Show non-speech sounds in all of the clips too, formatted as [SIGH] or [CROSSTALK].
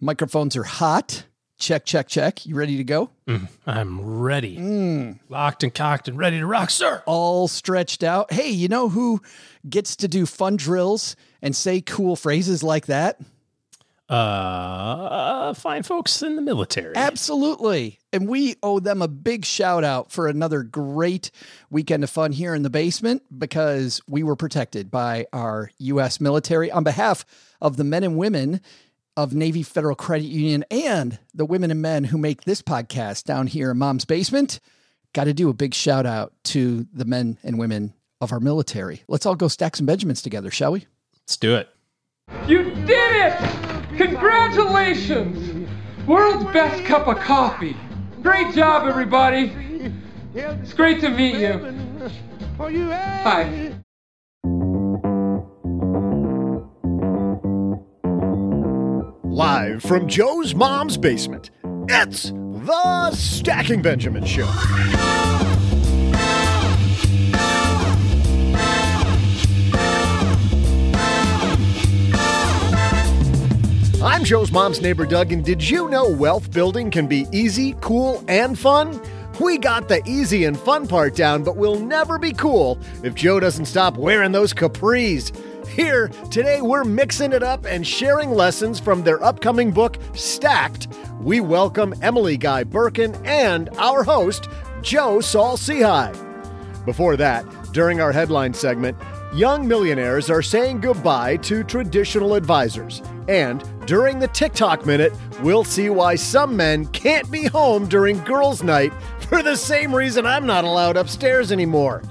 Microphones are hot. Check, check, check. You ready to go? Mm, I'm ready. Locked and cocked and ready to rock, sir. All stretched out. Hey, you know who gets to do fun drills and say cool phrases like that? Uh, fine folks in the military. Absolutely. And we owe them a big shout out for another great weekend of fun here in the basement because we were protected by our U.S. military on behalf of the men and women of Navy Federal Credit Union and the women and men who make this podcast down here in Mom's Basement. Got to do a big shout out to the men and women of our military. Let's all go stack some Benjamins together, shall we? Let's do it. You did it! Congratulations! World's best cup of coffee. Great job, everybody. It's great to meet you. Eh? Hi. Live from Joe's mom's basement, it's the Stacking Benjamin Show. I'm Joe's mom's neighbor, Doug, and did you know wealth building can be easy, cool, and fun? We got the easy and fun part down, but we'll never be cool if Joe doesn't stop wearing those capris. Here, today we're mixing it up and sharing lessons from their upcoming book, Stacked. We welcome Emily Guy Birken and our host, Joe Saul-Sehy. Before that, during our headline segment, young millionaires are saying goodbye to traditional advisors. And during the TikTok minute, we'll see why some men can't be home during girls' night for the same reason I'm not allowed upstairs anymore.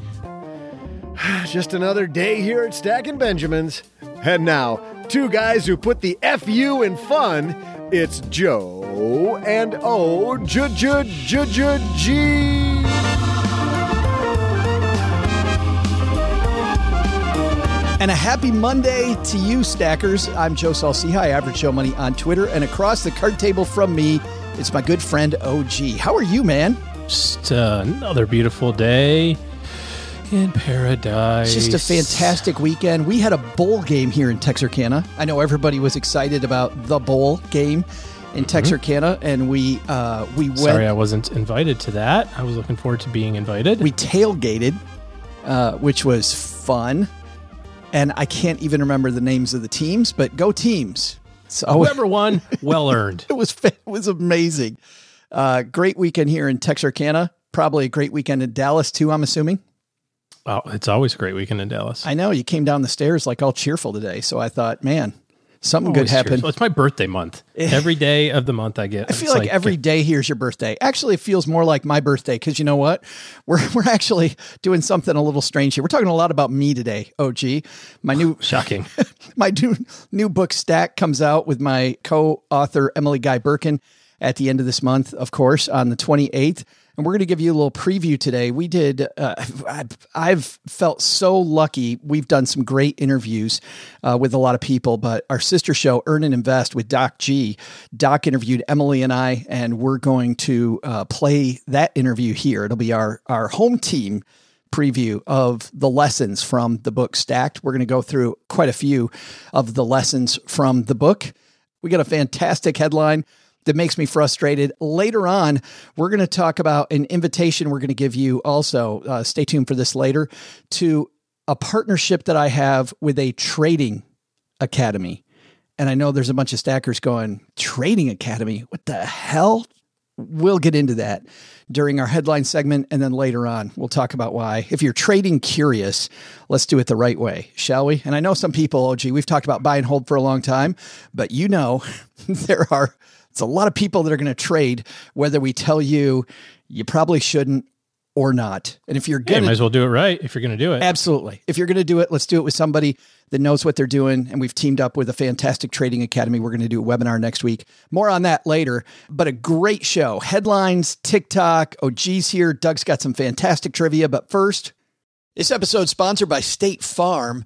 [SIGHS] Just another day here at Stacking Benjamins. And now, two guys who put the FU in fun. It's Joe and O J J J J G. And a happy Monday to you, stackers. I'm Joe Saul-Sehy, Average Joe Money on Twitter. And across the card table from me, it's my good friend OG. How are you, man? Just uh, another beautiful day in paradise. Just a fantastic weekend. We had a bowl game here in Texarkana. I know everybody was excited about the bowl game in Texarkana, and we uh, we went. Sorry, I wasn't invited to that. I was looking forward to being invited. we tailgated, uh, which was fun. And I can't even remember the names of the teams, but go teams! So [LAUGHS] Whoever won, well earned. [LAUGHS] it was it was amazing. Uh, great weekend here in Texarkana. Probably a great weekend in Dallas too. I'm assuming. Oh, it's always a great weekend in Dallas. I know you came down the stairs like all cheerful today, so I thought, man, something good happened. cheerful. It's my birthday month. [LAUGHS] Every day of the month I get. I feel like, every day here's your birthday. Actually, it feels more like my birthday because you know what? [LAUGHS] We're we're actually doing something a little strange here. We're talking a lot about me today. Oh, gee, my new [SIGHS] shocking. [LAUGHS] my new new book stack comes out with my co-author Emily Guy Birken at the end of this month, of course, on the 28th. And we're going to give you a little preview today. We did, uh, I've, felt so lucky. We've done some great interviews uh, with a lot of people, but our sister show, Earn and Invest with Doc G, Doc interviewed Emily and I, and we're going to uh, play that interview here. It'll be our, our home team preview of the lessons from the book Stacked. We're going to go through quite a few of the lessons from the book. We got a fantastic headline that makes me frustrated. Later on, we're going to talk about an invitation we're going to give you also. Uh, stay tuned for this later to a partnership that I have with a trading academy. And I know there's a bunch of stackers going, Trading Academy? What the hell? We'll get into that during our headline segment. And then later on, we'll talk about why. If you're trading curious, let's do it the right way, shall we? And I know some people, oh, gee, we've talked about buy and hold for a long time, but you know, [LAUGHS] there are it's a lot of people that are going to trade, whether we tell you you probably shouldn't or not. And if you're Yeah, going might to as well do it right if you're going to do it. Absolutely. If you're going to do it, let's do it with somebody that knows what they're doing. And we've teamed up with a fantastic trading academy. We're going to do a webinar next week. More on that later, but a great show. Headlines, TikTok. Oh, geez, here. Doug's got some fantastic trivia. But first, this episode sponsored by State Farm.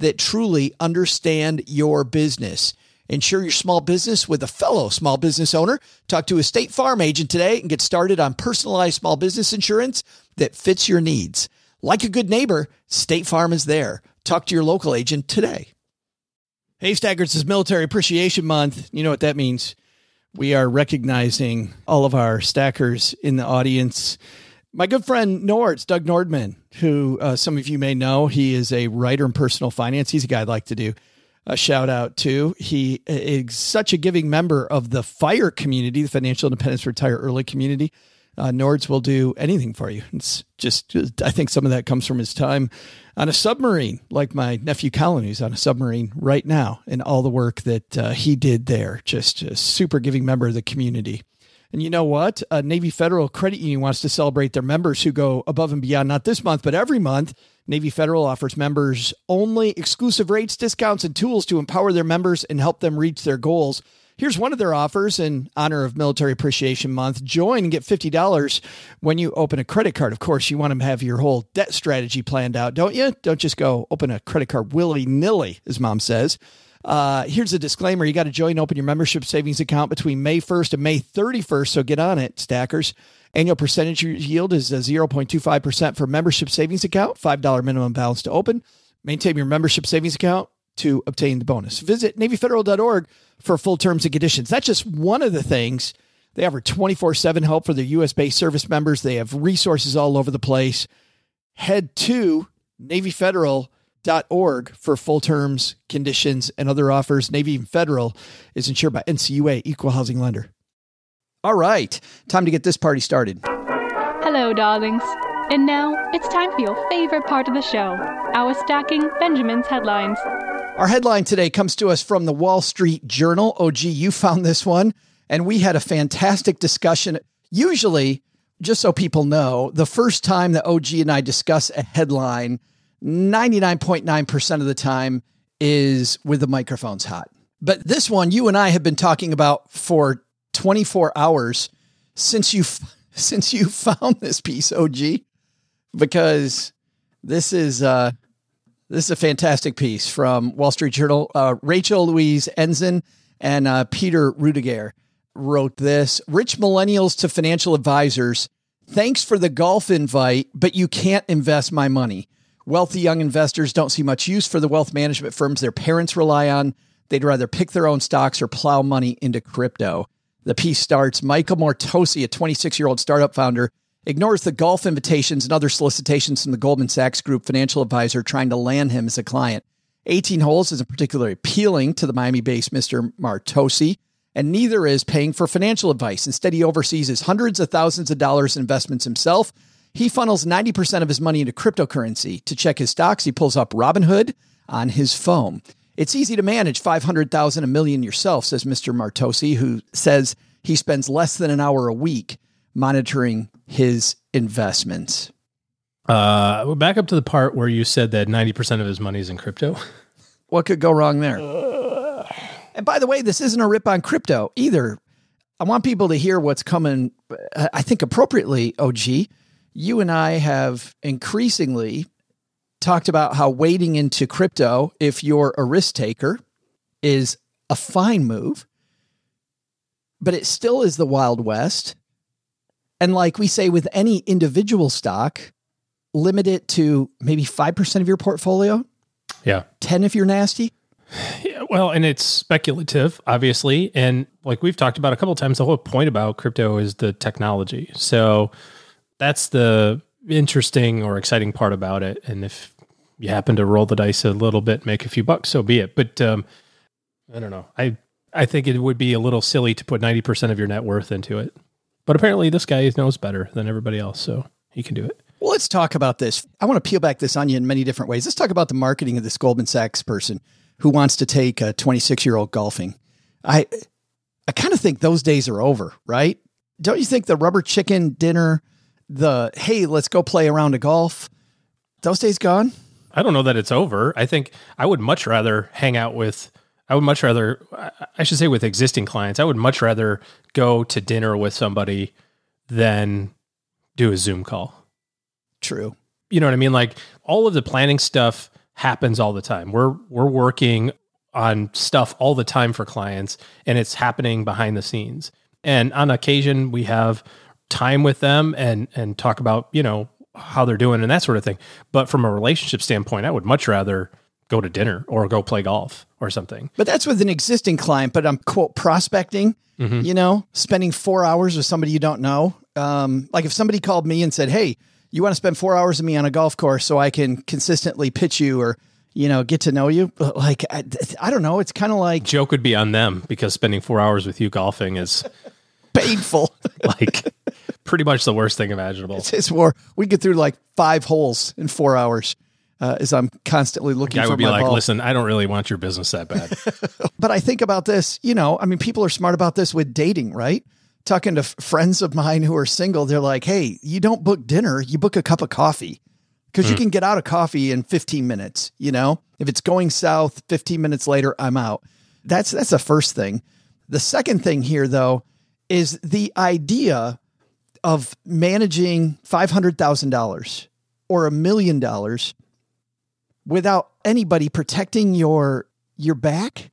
that truly understand your business. Insure your small business with a fellow small business owner. Talk to a State Farm agent today and get started on personalized small business insurance that fits your needs. Like a good neighbor, State Farm is there. Talk to your local agent today. Hey, Stackers, is Military Appreciation Month. You know what that means. We are recognizing all of our stackers in the audience. My good friend Nords, Doug Nordman, who uh, some of you may know, he is a writer in personal finance. He's a guy I'd like to do a shout out to. He is such a giving member of the FIRE community, the Financial Independence Retire Early community. Uh, Nords will do anything for you. It's just, I think some of that comes from his time on a submarine, like my nephew Colin, who's on a submarine right now, and all the work that uh, he did there. Just a super giving member of the community. And you know what? Navy Federal Credit Union wants to celebrate their members who go above and beyond, not this month, but every month. Navy Federal offers members only exclusive rates, discounts, and tools to empower their members and help them reach their goals. Here's one of their offers in honor of Military Appreciation Month. Join and get $50 when you open a credit card. Of course, you want to have your whole debt strategy planned out, don't you? Don't just go open a credit card willy nilly, as mom says. Uh, here's a disclaimer you got to join open your membership savings account between May 1st and May 31st, so get on it, stackers. Annual percentage yield is 0.25% for membership savings account, $5 minimum balance to open. Maintain your membership savings account to obtain the bonus. Visit NavyFederal.org for full terms and conditions. That's just one of the things. They offer 24 7 help for their US based service members. They have resources all over the place. Head to NavyFederal.org for full terms, conditions, and other offers. Navy Federal is insured by NCUA, equal housing lender. All right, time to get this party started. Hello, darlings. And now it's time for your favorite part of the show our stacking Benjamin's headlines. Our headline today comes to us from the Wall Street Journal. Oh, gee, you found this one. And we had a fantastic discussion. Usually, just so people know, the first time that OG and I discuss a headline, 99.9% of the time is with the microphones hot. But this one, you and I have been talking about for 24 hours since you [LAUGHS] since you found this piece, OG, because this is uh, this is a fantastic piece from Wall Street Journal. Uh, Rachel Louise Ensign and uh, Peter Rudegeair wrote this. Rich millennials to financial advisors. Thanks for the golf invite, but you can't invest my money. Wealthy young investors don't see much use for the wealth management firms their parents rely on. They'd rather pick their own stocks or plow money into crypto. The piece starts Michael Martocci, a 26 year old startup founder, ignores the golf invitations and other solicitations from the Goldman Sachs Group financial advisor trying to land him as a client. 18 holes isn't particularly appealing to the Miami based Mr. Martocci, and neither is paying for financial advice. Instead, he oversees his hundreds of thousands of dollars in investments himself. He funnels 90% of his money into cryptocurrency. To check his stocks, he pulls up Robinhood on his phone. It's easy to manage 500,000 a million yourself, says Mr. Martocci, who says he spends less than an hour a week monitoring his investments. Uh, we're back up to the part where you said that 90% of his money is in crypto. [LAUGHS] What could go wrong there? [SIGHS] And by the way, this isn't a rip on crypto either. I want people to hear what's coming. I think appropriately, OG, you and I have increasingly talked about how wading into crypto, if you're a risk taker, is a fine move, but it still is the Wild West. And like we say with any individual stock, limit it to maybe 5% of your portfolio, Yeah. 10 if you're nasty. Yeah, well, and it's speculative, obviously, and like we've talked about a couple times, the whole point about crypto is the technology. So that's the interesting or exciting part about it. And if you happen to roll the dice a little bit, make a few bucks, so be it. But um, I don't know. I I think it would be a little silly to put ninety percent of your net worth into it. But apparently, this guy knows better than everybody else, so he can do it. Well, let's talk about this. I want to peel back this onion in many different ways. Let's talk about the marketing of this Goldman Sachs person who wants to take a 26 year old golfing. I, I kind of think those days are over, right? Don't you think the rubber chicken dinner, the hey, let's go play around a golf, those days gone? I don't know that it's over. I think I would much rather hang out with. I would much rather. I- I should say with existing clients. I would much rather go to dinner with somebody than do a Zoom call. True. You know what I mean? Like all of the planning stuff happens all the time. We're we're working on stuff all the time for clients, and it's happening behind the scenes. And on occasion, we have time with them and and talk about you know how they're doing and that sort of thing. But from a relationship standpoint, I would much rather go to dinner or go play golf or something. But that's with an existing client, but I'm quote prospecting, you know, spending four hours with somebody you don't know. Um, like if somebody called me and said, Hey, you want to spend four hours with me on a golf course so I can consistently pitch you or, you know, get to know you. But, Like, I, I don't know. It's kind of like Joke would be on them because spending four hours with you golfing is [LAUGHS] painful. [LAUGHS] like pretty much the worst thing imaginable. it's more, we get through like five holes in four hours. Uh, as I'm constantly looking I would be like, ball. listen, I don't really want your business that bad. [LAUGHS] But I think about this, you know, I mean, people are smart about this with dating, right? Talking to f- friends of mine who are single, they're like, hey, you don't book dinner, you book a cup of coffee because you can get out of coffee in 15 minutes. You know, if it's going south, 15 minutes later, I'm out. That's that's the first thing. The second thing here, though, is the idea of managing $500,000 or a million dollars without anybody protecting your your back,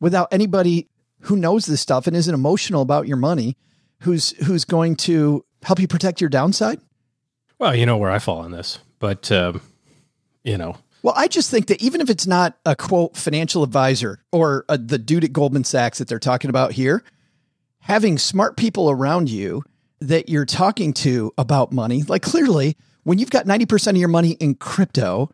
without anybody who knows this stuff and isn't emotional about your money, who's who's going to help you protect your downside. well, you know where I fall on this, but um, you know, Well, I just think that even if it's not a quote financial advisor or uh the dude at Goldman Sachs that they're talking about here, having smart people around you that you're talking to about money, like clearly when you've got 90% of your money in crypto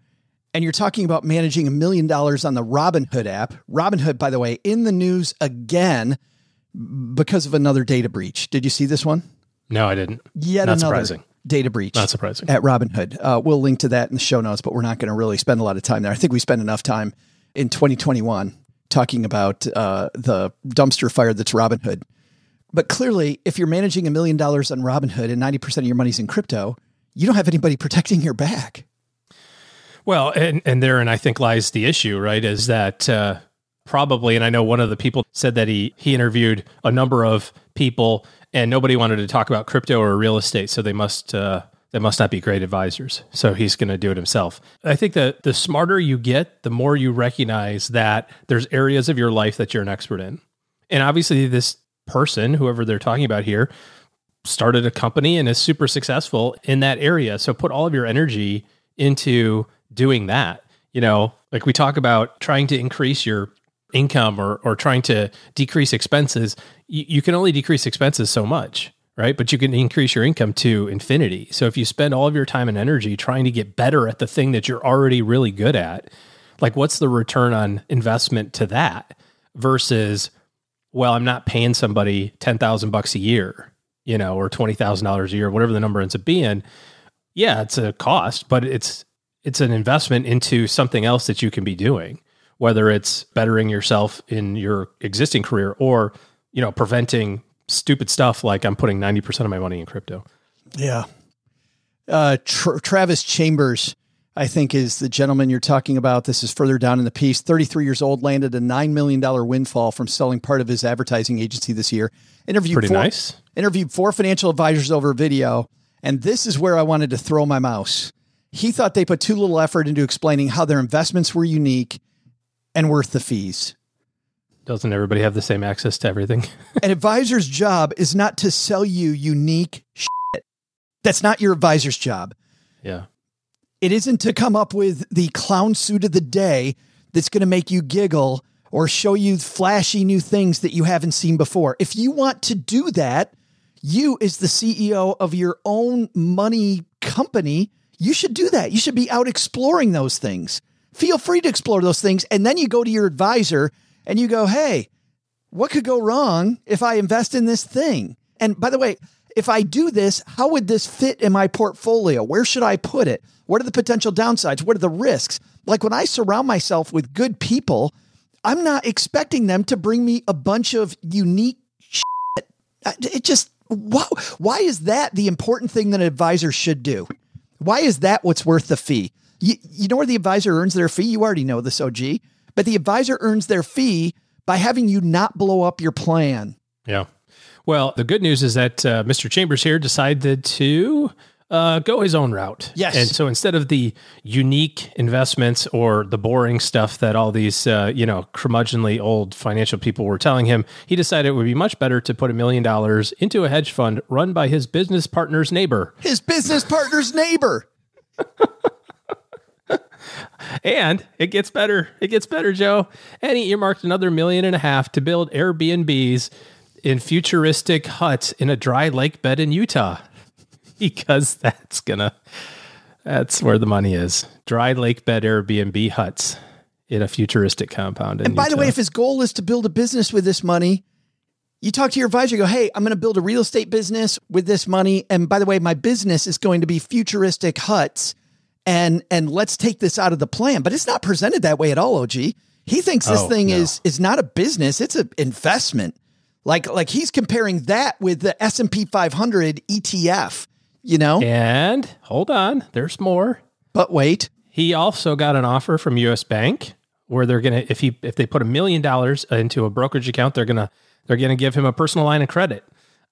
and you're talking about managing a million dollars on the Robinhood app, Robinhood, by the way, in the news again because of another data breach. Did you see this one? no, I didn't. Yet Not another surprising. data breach Not surprising. at Robinhood. Uh, we'll link to that in the show notes, but we're not going to really spend a lot of time there. I think we spent enough time in 2021 talking about uh, the dumpster fire that's Robinhood. But clearly, if you're managing a million dollars on Robinhood and 90% of your money's in crypto, you don't have anybody [LAUGHS] protecting your back. Well, and, and therein I think lies the issue, right? Is that uh, probably, and I know one of the people said that he he interviewed a number of people, and nobody wanted to talk about crypto or real estate, so they must uh, they must not be great advisors. So he's going to do it himself. I think that the smarter you get, the more you recognize that there's areas of your life that you're an expert in, and obviously this person, whoever they're talking about here, started a company and is super successful in that area. So put all of your energy into doing that. You know, like we talk about trying to increase your income or, or trying to decrease expenses, you, you can only decrease expenses so much, right? But you can increase your income to infinity. So if you spend all of your time and energy trying to get better at the thing that you're already really good at, like what's the return on investment to that versus, well, I'm not paying somebody 10,000 bucks a year, you know, or $20,000 a year, whatever the number ends up being. Yeah, it's a cost, but it's, it's an investment into something else that you can be doing whether it's bettering yourself in your existing career or, you know, preventing stupid stuff like I'm putting 90% of my money in crypto. Yeah. Uh, Tra- Travis Chambers, I think, is the gentleman you're talking about. This is further down in the piece. 33 years old, landed a $9 million windfall from selling part of his advertising agency this year. Interviewed Pretty four, nice. Interviewed four financial advisors over video. And this is where I wanted to throw my mouse. He thought they put too little effort into explaining how their investments were unique and worth the fees. Doesn't everybody have the same access to everything? [LAUGHS] An advisor's job is not to sell you unique shit. That's not your advisor's job. Yeah. It isn't to come up with the clown suit of the day that's going to make you giggle or show you flashy new things that you haven't seen before. If you want to do that, you as the CEO of your own money company, you should do that. You should be out exploring those things feel free to explore those things. And then you go to your advisor and you go, hey, what could go wrong if I invest in this thing? And by the way, if I do this, how would this fit in my portfolio? Where should I put it? What are the potential downsides? What are the risks? Like when I surround myself with good people, I'm not expecting them to bring me a bunch of unique shit. It just, wow. Why is that the important thing that an advisor should do? Why is that what's worth the fee? You, you know where the advisor earns their fee? You already know this, OG. But the advisor earns their fee by having you not blow up your plan. Yeah. Well, the good news is that uh, Mr. Chambers here decided to uh, go his own route. Yes. And so instead of the unique investments or the boring stuff that all these, uh, you know, curmudgeonly old financial people were telling him, he decided it would be much better to put a million dollars into a hedge fund run by his business partner's neighbor. His business partner's neighbor. And it gets better. It gets better, Joe. And he earmarked another million and a half to build Airbnbs in futuristic huts in a dry lake bed in Utah. [LAUGHS] Because that's gonna that's where the money is. Dry lake bed Airbnb huts in a futuristic compound. and by Utah. the way, if his goal is to build a business with this money, you talk to your advisor, you go, Hey, I'm going to build a real estate business with this money. And by the way, my business is going to be futuristic huts and and let's take this out of the plan. But it's not presented that way at all, OG. He thinks this oh, thing no. is is not a business, it's an investment. Like like he's comparing that with the S&P 500 ETF, you know? And hold on, there's more. But wait. He also got an offer from US Bank where they're going to if he if they put a million dollars into a brokerage account, they're going to they're going to give him a personal line of credit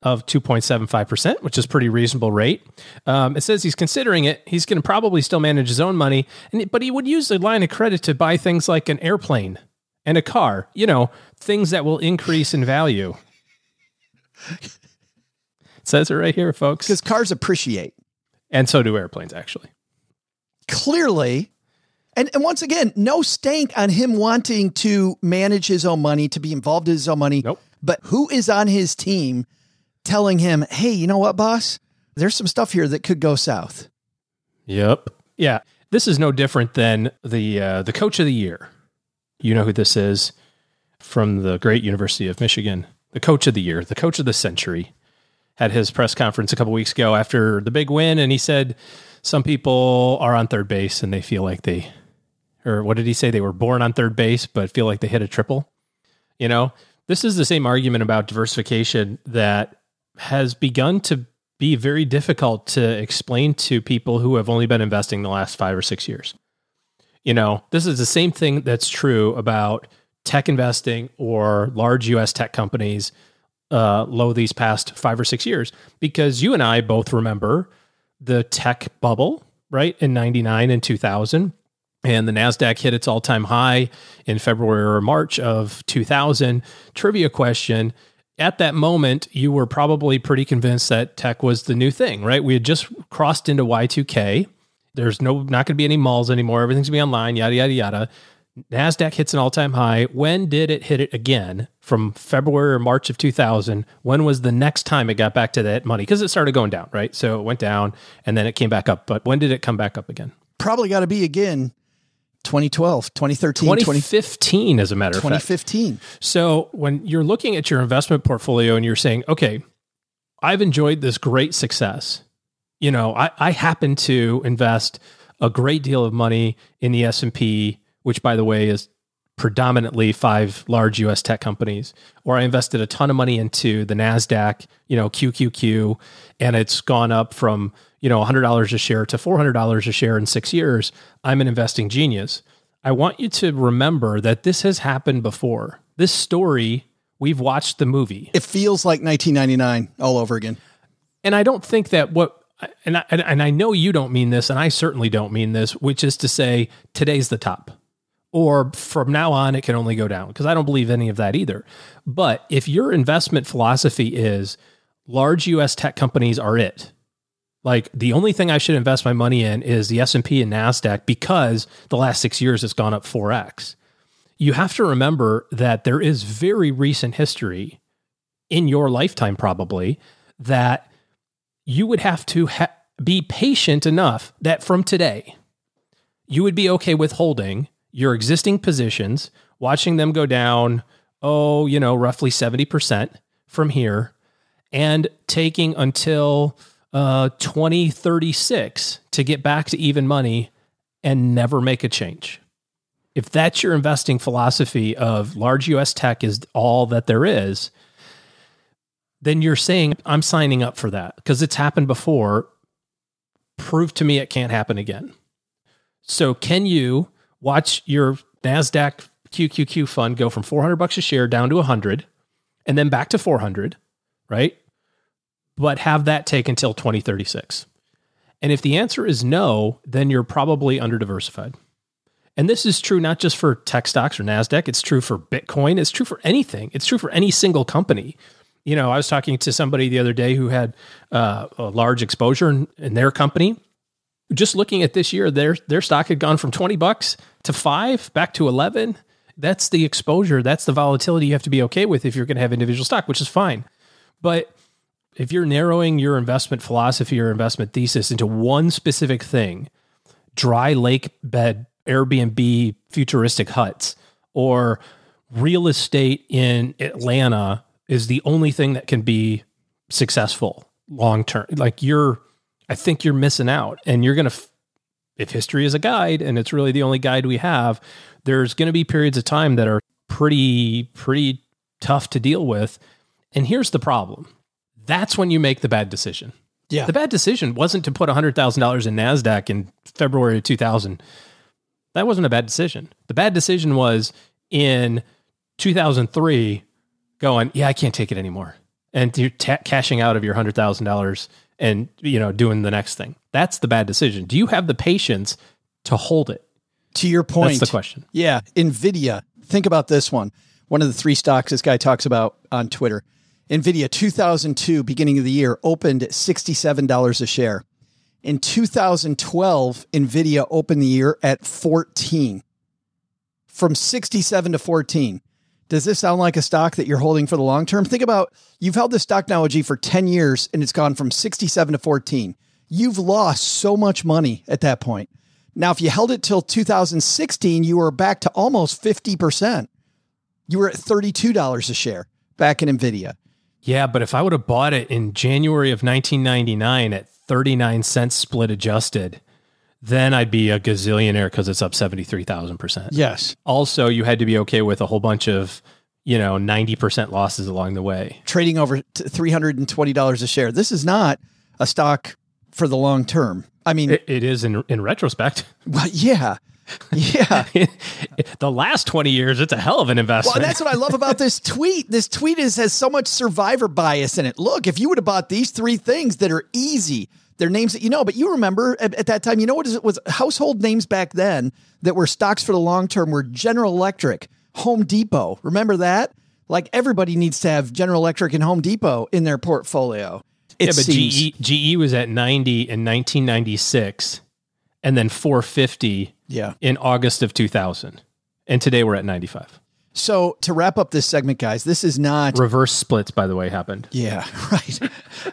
of 2.75%, which is pretty reasonable rate. Um, it says he's considering it. He's going to probably still manage his own money, and, but he would use the line of credit to buy things like an airplane and a car, you know, things that will increase in value. It [LAUGHS] says it right here, folks. Because cars appreciate. And so do airplanes, actually. Clearly. And, and once again, no stank on him wanting to manage his own money, to be involved in his own money. Nope. But who is on his team telling him, hey, you know what, boss? There's some stuff here that could go south. Yep. Yeah. This is no different than the uh, the coach of the year. You know who this is from the great University of Michigan. The coach of the year, the coach of the century, had his press conference a couple weeks ago after the big win, and he said some people are on third base and they feel like they, or what did he say? They were born on third base, but feel like they hit a triple. You know, this is the same argument about diversification that has begun to be very difficult to explain to people who have only been investing the last five or six years. You know, this is the same thing that's true about tech investing or large US tech companies uh, low these past five or six years, because you and I both remember the tech bubble, right, in 99 and 2000. And the NASDAQ hit its all time high in February or March of 2000. Trivia question at that moment, you were probably pretty convinced that tech was the new thing, right? We had just crossed into Y2K. There's no not going to be any malls anymore. Everything's going to be online, yada, yada, yada. NASDAQ hits an all time high. When did it hit it again? From February or March of 2000. When was the next time it got back to that money? Because it started going down, right? So it went down and then it came back up. But when did it come back up again? Probably got to be again 2012, 2013, 2015, as a matter of 2015. fact. So when you're looking at your investment portfolio and you're saying, okay, I've enjoyed this great success. You know, I, I happen to invest a great deal of money in the S&P, which by the way is predominantly five large US tech companies, or I invested a ton of money into the NASDAQ, you know, QQQ, and it's gone up from, you know, $100 a share to $400 a share in six years. I'm an investing genius. I want you to remember that this has happened before. This story, we've watched the movie. It feels like 1999 all over again. And I don't think that what and I, and I know you don't mean this, and I certainly don't mean this, which is to say today's the top, or from now on it can only go down because I don't believe any of that either. But if your investment philosophy is large U.S. tech companies are it, like the only thing I should invest my money in is the S and P and Nasdaq because the last six years it's gone up four x. You have to remember that there is very recent history in your lifetime, probably that you would have to ha- be patient enough that from today, you would be okay with holding your existing positions, watching them go down, oh, you know, roughly 70% from here, and taking until uh, 2036 to get back to even money and never make a change. If that's your investing philosophy of large US tech is all that there is, then you're saying, I'm signing up for that because it's happened before. Prove to me it can't happen again. So, can you watch your NASDAQ QQQ fund go from 400 bucks a share down to 100 and then back to 400, right? But have that take until 2036. And if the answer is no, then you're probably under diversified. And this is true not just for tech stocks or NASDAQ, it's true for Bitcoin, it's true for anything, it's true for any single company you know, I was talking to somebody the other day who had uh, a large exposure in, in, their company. Just looking at this year, their their stock had gone from twenty bucks to five, back to eleven. That's the exposure. That's the volatility you have to be okay with if you're going to have individual stock, which is fine. But if you're narrowing your investment philosophy or investment thesis into one specific thing, dry lake bed Airbnb futuristic huts or real estate in Atlanta is the only thing that can be successful long term. Like you're, I think you're missing out, and you're going to, if history is a guide, and it's really the only guide we have, there's going to be periods of time that are pretty, pretty tough to deal with. And here's the problem that's when you make the bad decision. Yeah. The bad decision wasn't to put $100,000 in NASDAQ in February of 2000. That wasn't a bad decision. The bad decision was in 2003 going, yeah, I can't take it anymore. And you're ta- cashing out of your hundred thousand dollars and you know doing the next thing. That's the bad decision. Do you have the patience to hold it? To your point, that's the question. Yeah, Nvidia. Think about this one. One of the three stocks this guy talks about on Twitter. Nvidia 2002 beginning of the year opened at $67 a share. In 2012, Nvidia opened the year at 14. From 67 to 14. Does this sound like a stock that you're holding for the long term? Think about you've held this stock now, for 10 years and it's gone from 67 to 14. You've lost so much money at that point. Now, if you held it till 2016, you were back to almost 50%. You were at $32 a share back in NVIDIA. Yeah, but if I would have bought it in January of 1999 at 39 cents split adjusted, then I'd be a gazillionaire because it's up 73,000%. Yes. Also, you had to be okay with a whole bunch of, you know, 90% losses along the way. Trading over $320 a share. This is not a stock for the long term. I mean, it, it is in, in retrospect. Well, yeah. Yeah. [LAUGHS] the last 20 years, it's a hell of an investment. Well, that's what I love about this tweet. This tweet is has so much survivor bias in it. Look, if you would have bought these three things that are easy, they're names that you know, but you remember at, at that time, you know what is it was household names back then that were stocks for the long term were General Electric, Home Depot. Remember that? Like everybody needs to have General Electric and Home Depot in their portfolio. It yeah, but GE, GE was at 90 in 1996 and then 450 yeah. in August of 2000. And today we're at 95. So to wrap up this segment, guys, this is not Reverse splits, by the way, happened. Yeah, [LAUGHS] right.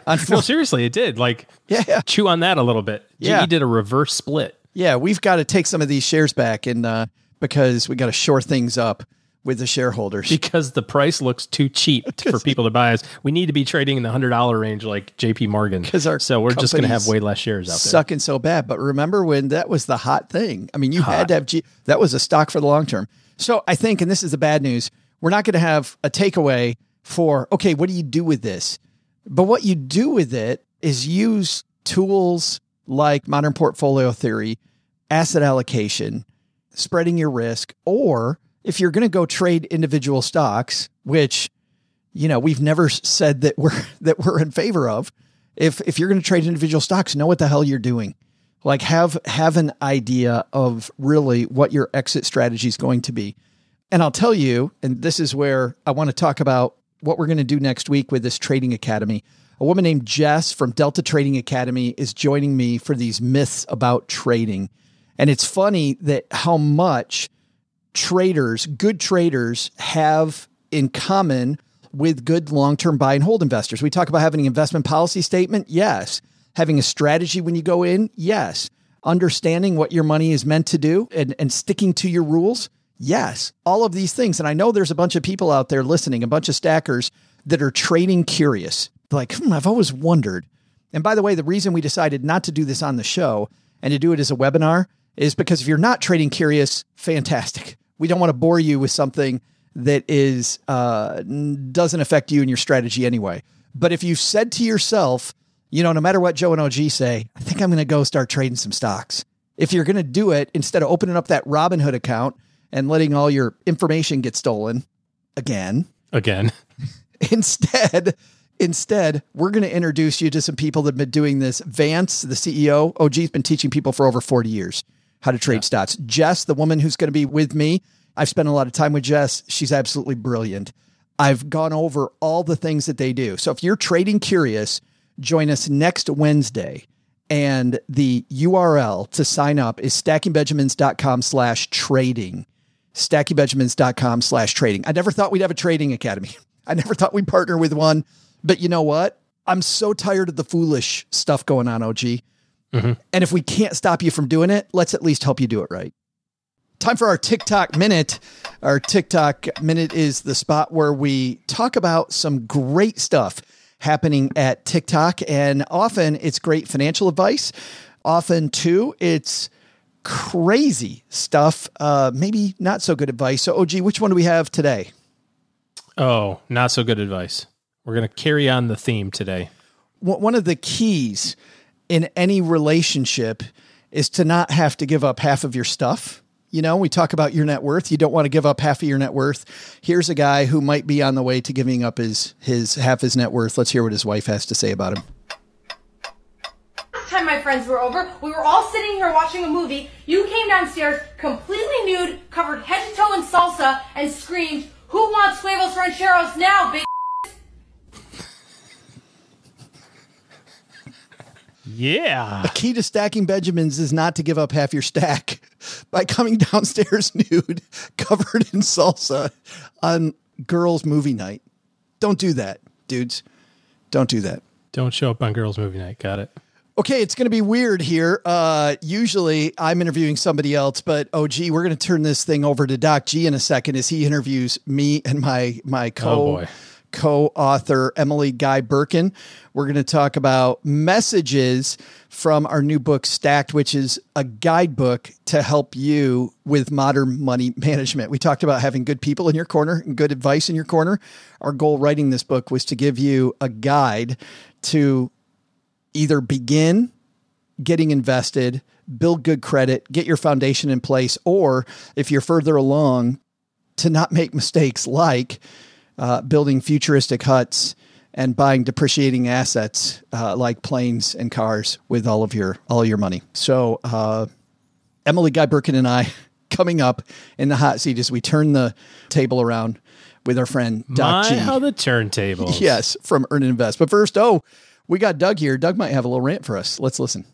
[LAUGHS] no, seriously, it did. Like, yeah, yeah. chew on that a little bit. Yeah. he did a reverse split. Yeah, we've got to take some of these shares back, and uh, because we got to shore things up with the shareholders because the price looks too cheap [LAUGHS] for people to buy us. We need to be trading in the hundred dollar range like J.P. Morgan. Because our so we're just going to have way less shares out there. Sucking so bad, but remember when that was the hot thing? I mean, you hot. had to have G- that was a stock for the long term. So I think, and this is the bad news, we're not going to have a takeaway for okay, what do you do with this? But what you do with it is use tools like modern portfolio theory, asset allocation, spreading your risk, or if you're going to go trade individual stocks, which you know we've never said that we're [LAUGHS] that we're in favor of, if if you're going to trade individual stocks, know what the hell you're doing. Like have have an idea of really what your exit strategy is going to be. And I'll tell you, and this is where I want to talk about what we're going to do next week with this trading academy. A woman named Jess from Delta Trading Academy is joining me for these myths about trading. And it's funny that how much traders, good traders, have in common with good long term buy and hold investors. We talk about having an investment policy statement. Yes. Having a strategy when you go in. Yes. Understanding what your money is meant to do and, and sticking to your rules. Yes, all of these things. And I know there's a bunch of people out there listening, a bunch of stackers that are trading curious. like, hmm, I've always wondered. And by the way, the reason we decided not to do this on the show and to do it as a webinar is because if you're not trading curious, fantastic. We don't want to bore you with something that is uh, doesn't affect you and your strategy anyway. But if you've said to yourself, you know, no matter what Joe and OG say, I think I'm going to go start trading some stocks. If you're going to do it, instead of opening up that Robinhood account and letting all your information get stolen again. Again. [LAUGHS] instead, instead, we're going to introduce you to some people that have been doing this. Vance, the CEO, OG's been teaching people for over 40 years how to trade yeah. stocks. Jess, the woman who's going to be with me, I've spent a lot of time with Jess. She's absolutely brilliant. I've gone over all the things that they do. So if you're trading curious, join us next Wednesday. And the URL to sign up is stackingbenjamins.com slash trading stackingbenjamins.com slash trading. I never thought we'd have a trading academy. [LAUGHS] I never thought we'd partner with one. But you know what? I'm so tired of the foolish stuff going on, OG. Mm-hmm. And if we can't stop you from doing it, let's at least help you do it right. Time for our TikTok minute. Our TikTok minute is the spot where we talk about some great stuff happening at TikTok. And often it's great financial advice. Often, too, it's crazy stuff. Uh, maybe not so good advice. So, OG, which one do we have today? Oh, not so good advice. We're going to carry on the theme today. One of the keys in any relationship is to not have to give up half of your stuff. You know, we talk about your net worth. You don't want to give up half of your net worth. Here's a guy who might be on the way to giving up his his half his net worth. Let's hear what his wife has to say about him time my friends were over, we were all sitting here watching a movie. You came downstairs completely nude, covered head to toe in salsa, and screamed, Who wants huevos rancheros now, big Yeah. The key to stacking Benjamins is not to give up half your stack by coming [LAUGHS] downstairs nude, covered in salsa on girls' movie night. Don't do that, dudes. Don't do that. Don't show up on girls' movie night. Got it. Okay, it's going to be weird here. Uh, usually I'm interviewing somebody else, but oh, gee, we're going to turn this thing over to Doc G in a second as he interviews me and my my co oh co-author Emily Guy Birken. We're going to talk about messages from our new book Stacked, which is a guidebook to help you with modern money management. We talked about having good people in your corner and good advice in your corner. Our goal writing this book was to give you a guide to either begin getting invested, build good credit, get your foundation in place, or if you're further along, to not make mistakes like uh, building futuristic huts and buying depreciating assets uh, like planes and cars with all of your all your money. So uh, Emily Guy Birken and I [LAUGHS] coming up in the hot seat as we turn the table around with our friend Doc My, G. How the turntables. [LAUGHS] Yes, from Earn and Invest. But first, oh, we got Doug here. Doug might have a little rant for us. Let's listen.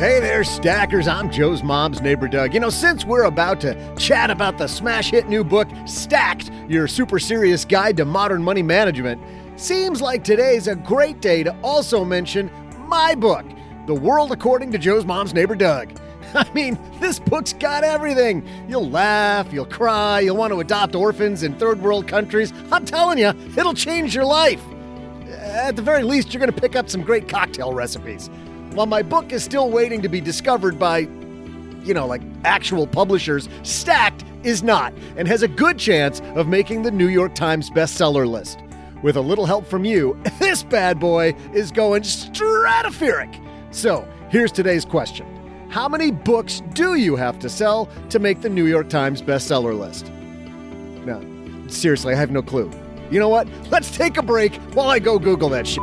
Hey there, stackers. I'm Joe's mom's neighbor, Doug. You know, since we're about to chat about the smash hit new book, Stacked Your Super Serious Guide to Modern Money Management, seems like today's a great day to also mention my book, The World According to Joe's mom's neighbor, Doug. [LAUGHS] I mean, this book's got everything. You'll laugh, you'll cry, you'll want to adopt orphans in third world countries. I'm telling you, it'll change your life. At the very least, you're going to pick up some great cocktail recipes. While my book is still waiting to be discovered by, you know, like actual publishers, Stacked is not and has a good chance of making the New York Times bestseller list. With a little help from you, [LAUGHS] this bad boy is going stratospheric. So, here's today's question How many books do you have to sell to make the New York Times bestseller list? No, seriously, I have no clue. You know what? Let's take a break while I go Google that shit.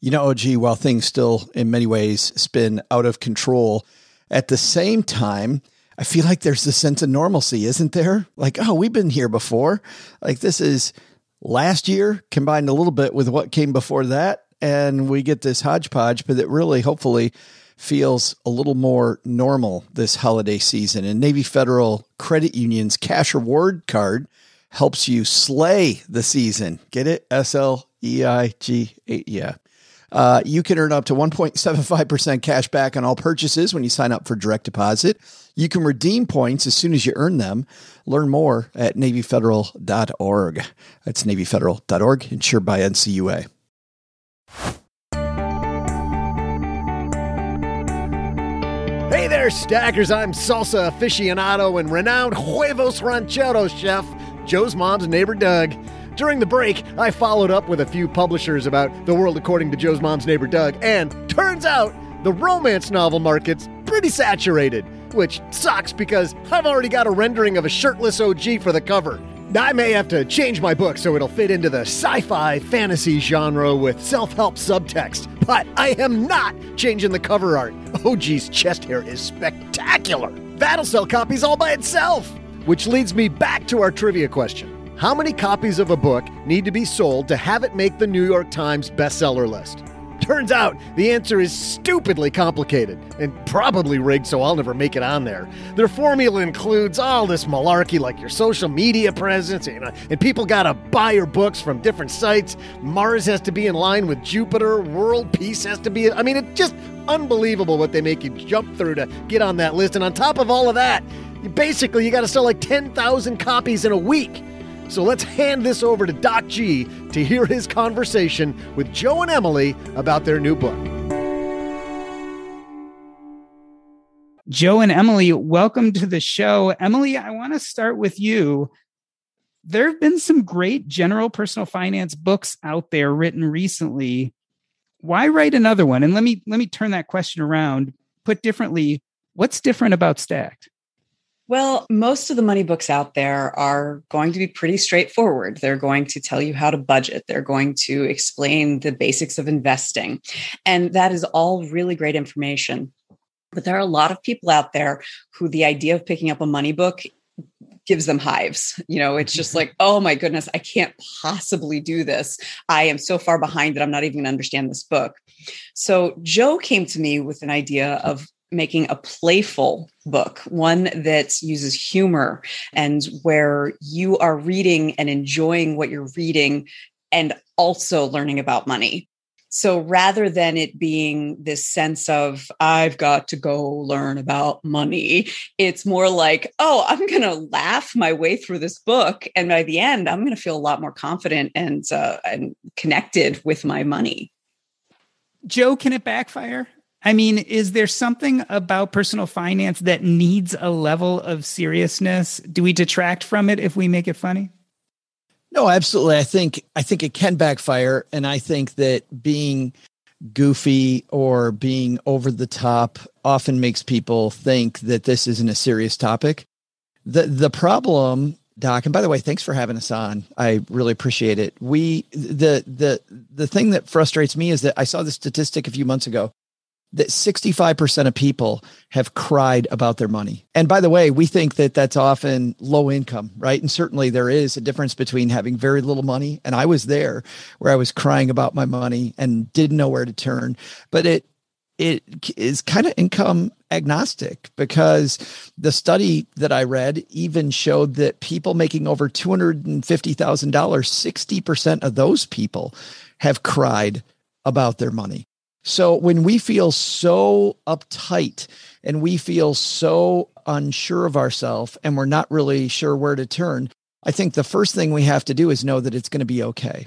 You know, OG, while things still in many ways spin out of control, at the same time, I feel like there's a sense of normalcy, isn't there? Like, oh, we've been here before. Like, this is last year combined a little bit with what came before that. And we get this hodgepodge, but it really hopefully feels a little more normal this holiday season. And Navy Federal Credit Union's cash reward card helps you slay the season. Get it? S L E I G A. Yeah. Uh, you can earn up to 1.75% cash back on all purchases when you sign up for direct deposit. You can redeem points as soon as you earn them. Learn more at NavyFederal.org. That's NavyFederal.org, insured by NCUA. Hey there, stackers. I'm salsa aficionado and renowned huevos rancheros chef, Joe's mom's neighbor Doug. During the break, I followed up with a few publishers about the world according to Joe's mom's neighbor Doug, and turns out the romance novel market's pretty saturated, which sucks because I've already got a rendering of a shirtless OG for the cover. I may have to change my book so it'll fit into the sci fi fantasy genre with self help subtext, but I am not changing the cover art. OG's chest hair is spectacular. That'll sell copies all by itself. Which leads me back to our trivia question How many copies of a book need to be sold to have it make the New York Times bestseller list? [LAUGHS] Turns out the answer is stupidly complicated and probably rigged, so I'll never make it on there. Their formula includes all this malarkey like your social media presence, know, uh, and people gotta buy your books from different sites. Mars has to be in line with Jupiter, world peace has to be. I mean, it's just unbelievable what they make you jump through to get on that list. And on top of all of that, basically you gotta sell like 10,000 copies in a week. So let's hand this over to Doc G to hear his conversation with Joe and Emily about their new book. Joe and Emily, welcome to the show. Emily, I want to start with you. There have been some great general personal finance books out there written recently. Why write another one? And let me let me turn that question around. Put differently, what's different about Stacked? Well, most of the money books out there are going to be pretty straightforward. They're going to tell you how to budget. They're going to explain the basics of investing. And that is all really great information. But there are a lot of people out there who the idea of picking up a money book gives them hives. You know, it's just [LAUGHS] like, oh my goodness, I can't possibly do this. I am so far behind that I'm not even going to understand this book. So Joe came to me with an idea of making a playful book, one that uses humor and where you are reading and enjoying what you're reading and also learning about money. So rather than it being this sense of, I've got to go learn about money, it's more like, oh, I'm going to laugh my way through this book. And by the end, I'm going to feel a lot more confident and, uh, and connected with my money. Joe, can it backfire? I mean, is there something about personal finance that needs a level of seriousness? Do we detract from it if we make it funny? No, absolutely. I think I think it can backfire, and I think that being goofy or being over the top often makes people think that this isn't a serious topic. the The problem, Doc, and by the way, thanks for having us on. I really appreciate it. We the the the thing that frustrates me is that I saw the statistic a few months ago that 65% of people have cried about their money. And by the way, we think that that's often low income, right? And certainly there is a difference between having very little money and I was there where I was crying about my money and didn't know where to turn. But it it is kind of income agnostic because the study that I read even showed that people making over $250,000, 60% of those people have cried about their money. So when we feel so uptight and we feel so unsure of ourselves and we're not really sure where to turn, I think the first thing we have to do is know that it's going to be okay.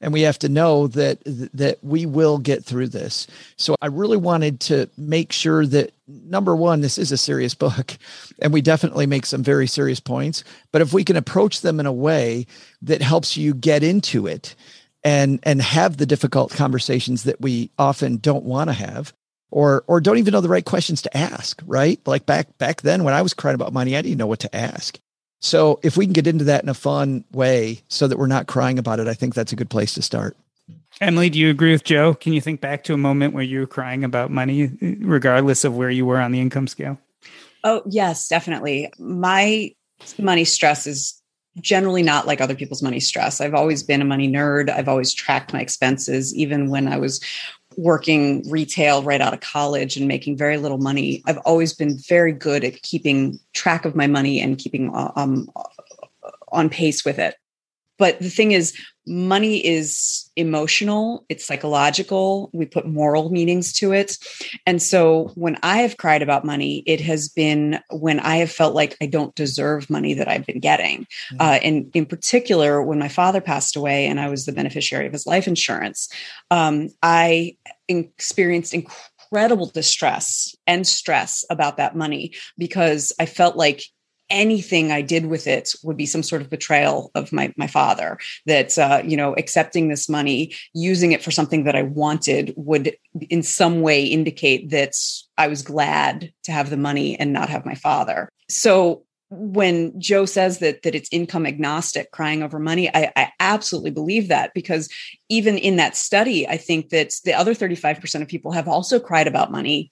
And we have to know that that we will get through this. So I really wanted to make sure that number one, this is a serious [LAUGHS] book, and we definitely make some very serious points. But if we can approach them in a way that helps you get into it, and and have the difficult conversations that we often don't want to have or or don't even know the right questions to ask right? Like back back then when i was crying about money i didn't know what to ask. So if we can get into that in a fun way so that we're not crying about it i think that's a good place to start. Emily do you agree with joe? Can you think back to a moment where you were crying about money regardless of where you were on the income scale? Oh yes definitely. My money stress is generally not like other people's money stress. I've always been a money nerd. I've always tracked my expenses, even when I was working retail right out of college and making very little money. I've always been very good at keeping track of my money and keeping uh, um, on pace with it. But the thing is, money is emotional, it's psychological. We put moral meanings to it. And so when I have cried about money, it has been when I have felt like I don't deserve money that I've been getting. Mm-hmm. Uh, and in particular, when my father passed away and I was the beneficiary of his life insurance, um, I experienced incredible distress and stress about that money because I felt like anything I did with it would be some sort of betrayal of my my father. That uh, you know, accepting this money, using it for something that I wanted, would in some way indicate that I was glad to have the money and not have my father. So when Joe says that that it's income agnostic, crying over money, I, I, absolutely believe that because even in that study, I think that the other 35% of people have also cried about money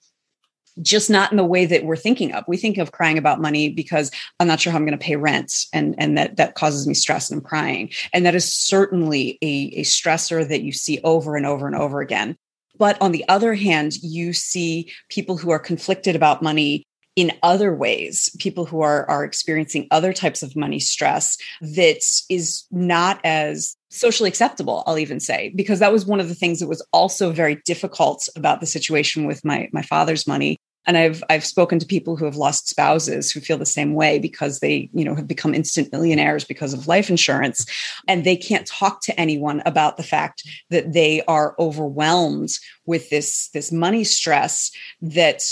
just not in the way that we're thinking of. We think of crying about money because I'm not sure how I'm going to pay rent and, and that, that causes me stress and I'm crying. And that is certainly a, a stressor that you see over and over and over again. But on the other hand, you see people who are conflicted about money in other ways, people who are, are experiencing other types of money stress that is not as socially acceptable, I'll even say, because that was one of the things that was also very difficult about the situation with my, my father's money and i've i've spoken to people who have lost spouses who feel the same way because they you know have become instant millionaires because of life insurance. And they can't talk to anyone about the fact that they are overwhelmed with this this money stress that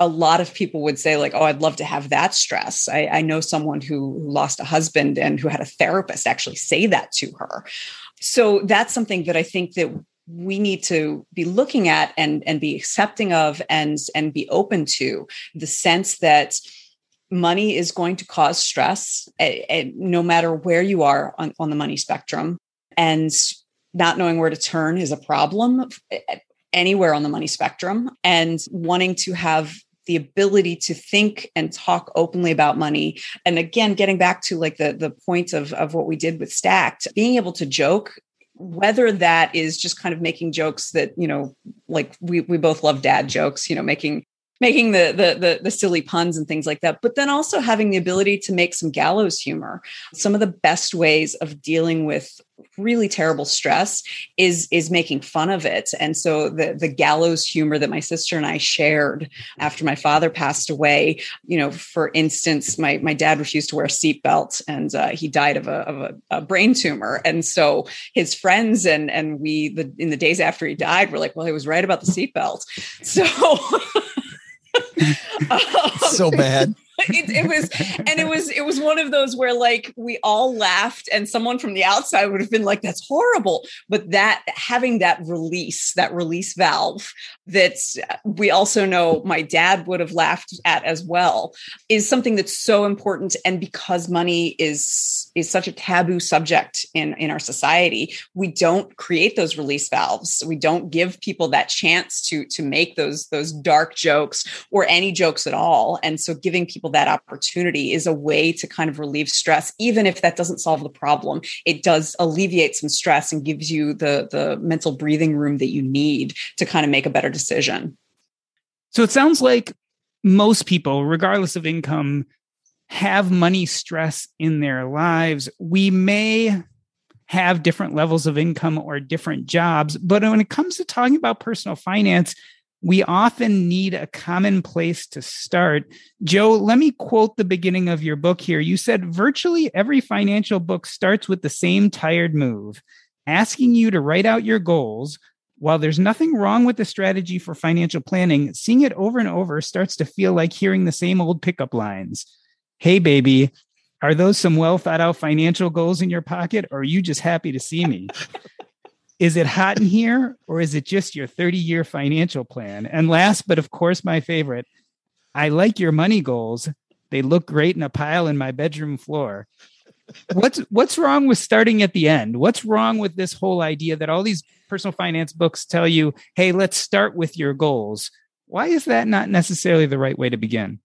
a lot of people would say like oh i'd love to have that stress. I, I know someone who, who lost a husband and who had a therapist actually say that to her. So that's something that i think that we need to be looking at and and be accepting of and and be open to the sense that money is going to cause stress eh, eh, no matter where you are on, on the money spectrum. And not knowing where to turn is a problem eh, anywhere on the money spectrum. And wanting to have the ability to think and talk openly about money. And again getting back to like the the point of of what we did with stacked being able to joke whether that is just kind of making jokes that you know like we we both love dad jokes you know making making the, the, the the silly puns and things like that but then also having the ability to make some gallows humor. Some of the best ways of dealing with really terrible stress is is making fun of it. And so the the gallows humor that my sister and I shared after my father passed away you know for instance my my dad refused to wear a seatbelt and uh, he died of, a, of a, a, brain tumor. And so his friends and and we the in the days after he died were like well he was right about the seatbelt. [LAUGHS] So [LAUGHS] um, so bad. [LAUGHS] It, it, was and it was it was one of those where like we all laughed and someone from the outside would have been like that's horrible but that having that release that release valve that we also know my dad would have laughed at as well is something that's so important and because money is is such a taboo subject in in our society. We don't create those release valves. We don't give people that chance to to make those those dark jokes or any jokes at all. And so giving people that opportunity is a way to kind of relieve stress even if that doesn't solve the problem. It does alleviate some stress and gives you the the mental breathing room that you need to kind of make a better decision. So it sounds like most people regardless of income have money stress in their lives we may have different levels of income or different jobs but when it comes to talking about personal finance we often need a common place to start. Joe, let me quote the beginning of your book here. You said virtually every financial book starts with the same tired move, asking you to write out your goals. While there's nothing wrong with the strategy for financial planning, seeing it over and over starts to feel like hearing the same old pickup lines. Hey, baby, are those some well thought out financial goals in your pocket, or are you just happy to see me? [LAUGHS] Is it hot in here or is it just your 30 year financial plan? And last, but of course, my favorite, I like your money goals. They look great in a pile in my bedroom floor. What's what's wrong with starting at the end? What's wrong with this whole idea that all these personal finance books tell you, "Hey, let's start with your goals." Why is that not necessarily the right way to begin?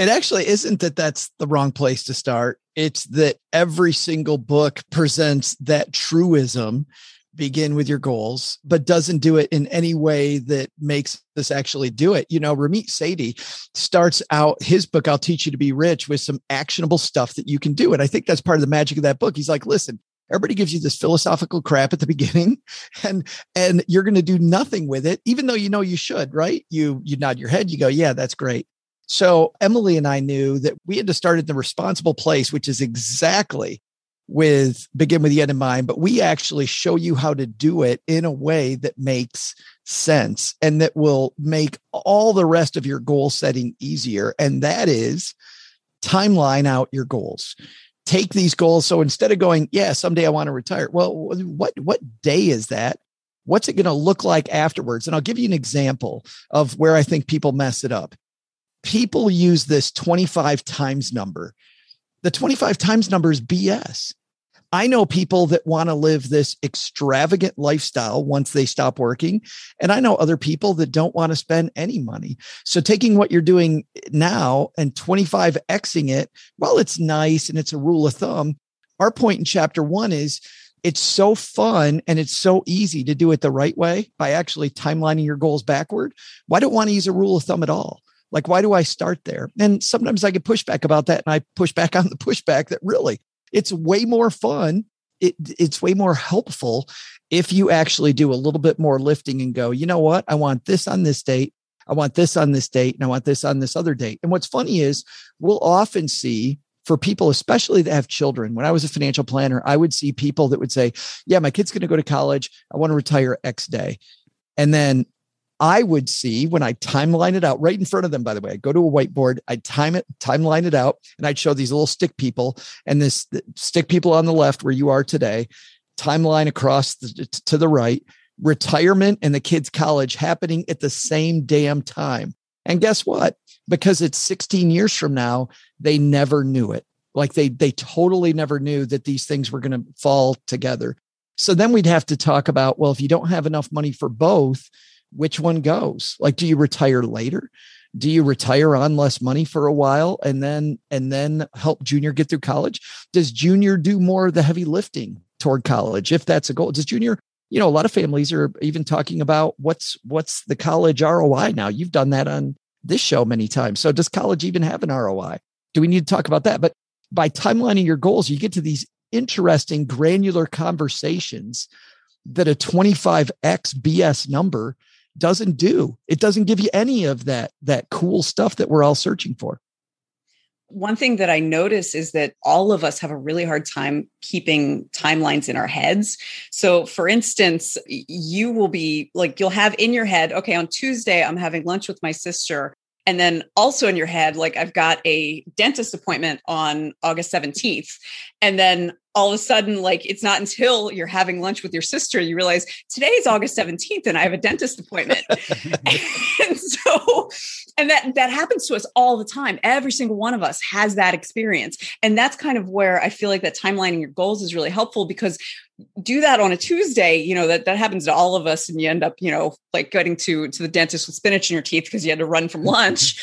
It actually isn't that that's the wrong place to start. It's that every single book presents that truism begin with your goals, but doesn't do it in any way that makes us actually do it. You know, Ramit Sethi starts out his book, I'll Teach You to Be Rich, with some actionable stuff that you can do. And I think that's part of the magic of that book. He's like, listen, everybody gives you this philosophical crap at the [LAUGHS] beginning and and you're going to do nothing with it even though you know you should right you you nod your head you go yeah that's great so emily and i knew that we had to start in the responsible place which is exactly with begin with the end in mind, but we actually show you how to do it in a way that makes sense and that will make all the rest of your goal setting easier. And that is timeline out your goals. Take these goals. So instead of going, yeah, someday I want to retire. Well, what what day is that? What's it going to look like afterwards? And I'll give you an example of where I think people mess it up. People use this 25 times number. The 25 times number is BS I know people that want to live this extravagant lifestyle once they stop working. And I know other people that don't want to spend any money. So taking what you're doing now and 25xing it, well, it's nice and it's a rule of thumb. Our point in chapter one is it's so fun and it's so easy to do it the right way by actually timelining your goals backward. Why don't want to use a rule of thumb at all? Like, why do I start there? And sometimes I get pushback about that. And I push back on the pushback that really it's way more fun. It, it's way more helpful if you actually do a little bit more lifting and go, you know what? I want this on this date. I want this on this date and I want this on this other date. And what's funny is we'll often see for people, especially that have children. When I was a financial planner, I would see people that would say, Yeah, my kid's going to go to college. I want to retire X day. And then I would see when I timeline it out right in front of them, by the way, I'd go to a whiteboard, I'd time it, timeline it out, and I'd show these little stick people and this stick people on the left where you are today, timeline across the, to the right, retirement and the kids' college happening at the same damn time. And guess what? Because it's 16 years from now, they never knew it. Like they they totally never knew that these things were going to fall together. So then we'd have to talk about, well, if you don't have enough money for both, which one goes like do you retire later do you retire on less money for a while and then and then help junior get through college does junior do more of the heavy lifting toward college if that's a goal does junior you know a lot of families are even talking about what's what's the college roi now you've done that on this show many times. So does college even have an ROI? Do we need to talk about that? But by timelining your goals, you get to these interesting granular conversations that a 25x BS number doesn't do. It doesn't give you any of that that cool stuff that we're all searching for. One thing that I notice is that all of us have a really hard time keeping timelines in our heads. So, for instance, you will be like, you'll have in your head, okay, on Tuesday, I'm having lunch with my sister. And then also in your head, like, I've got a dentist appointment on August 17th. And then all of a sudden, like it's not until you're having lunch with your sister, you realize today is August 17th and I have a dentist appointment. [LAUGHS] [LAUGHS] and so, and that that happens to us all the time. Every single one of us has that experience. And that's kind of where I feel like that timelining your goals is really helpful because do that on a Tuesday, you know, that that happens to all of us and you end up, you know, like getting to to the dentist with spinach in your teeth because you had to run from [LAUGHS] lunch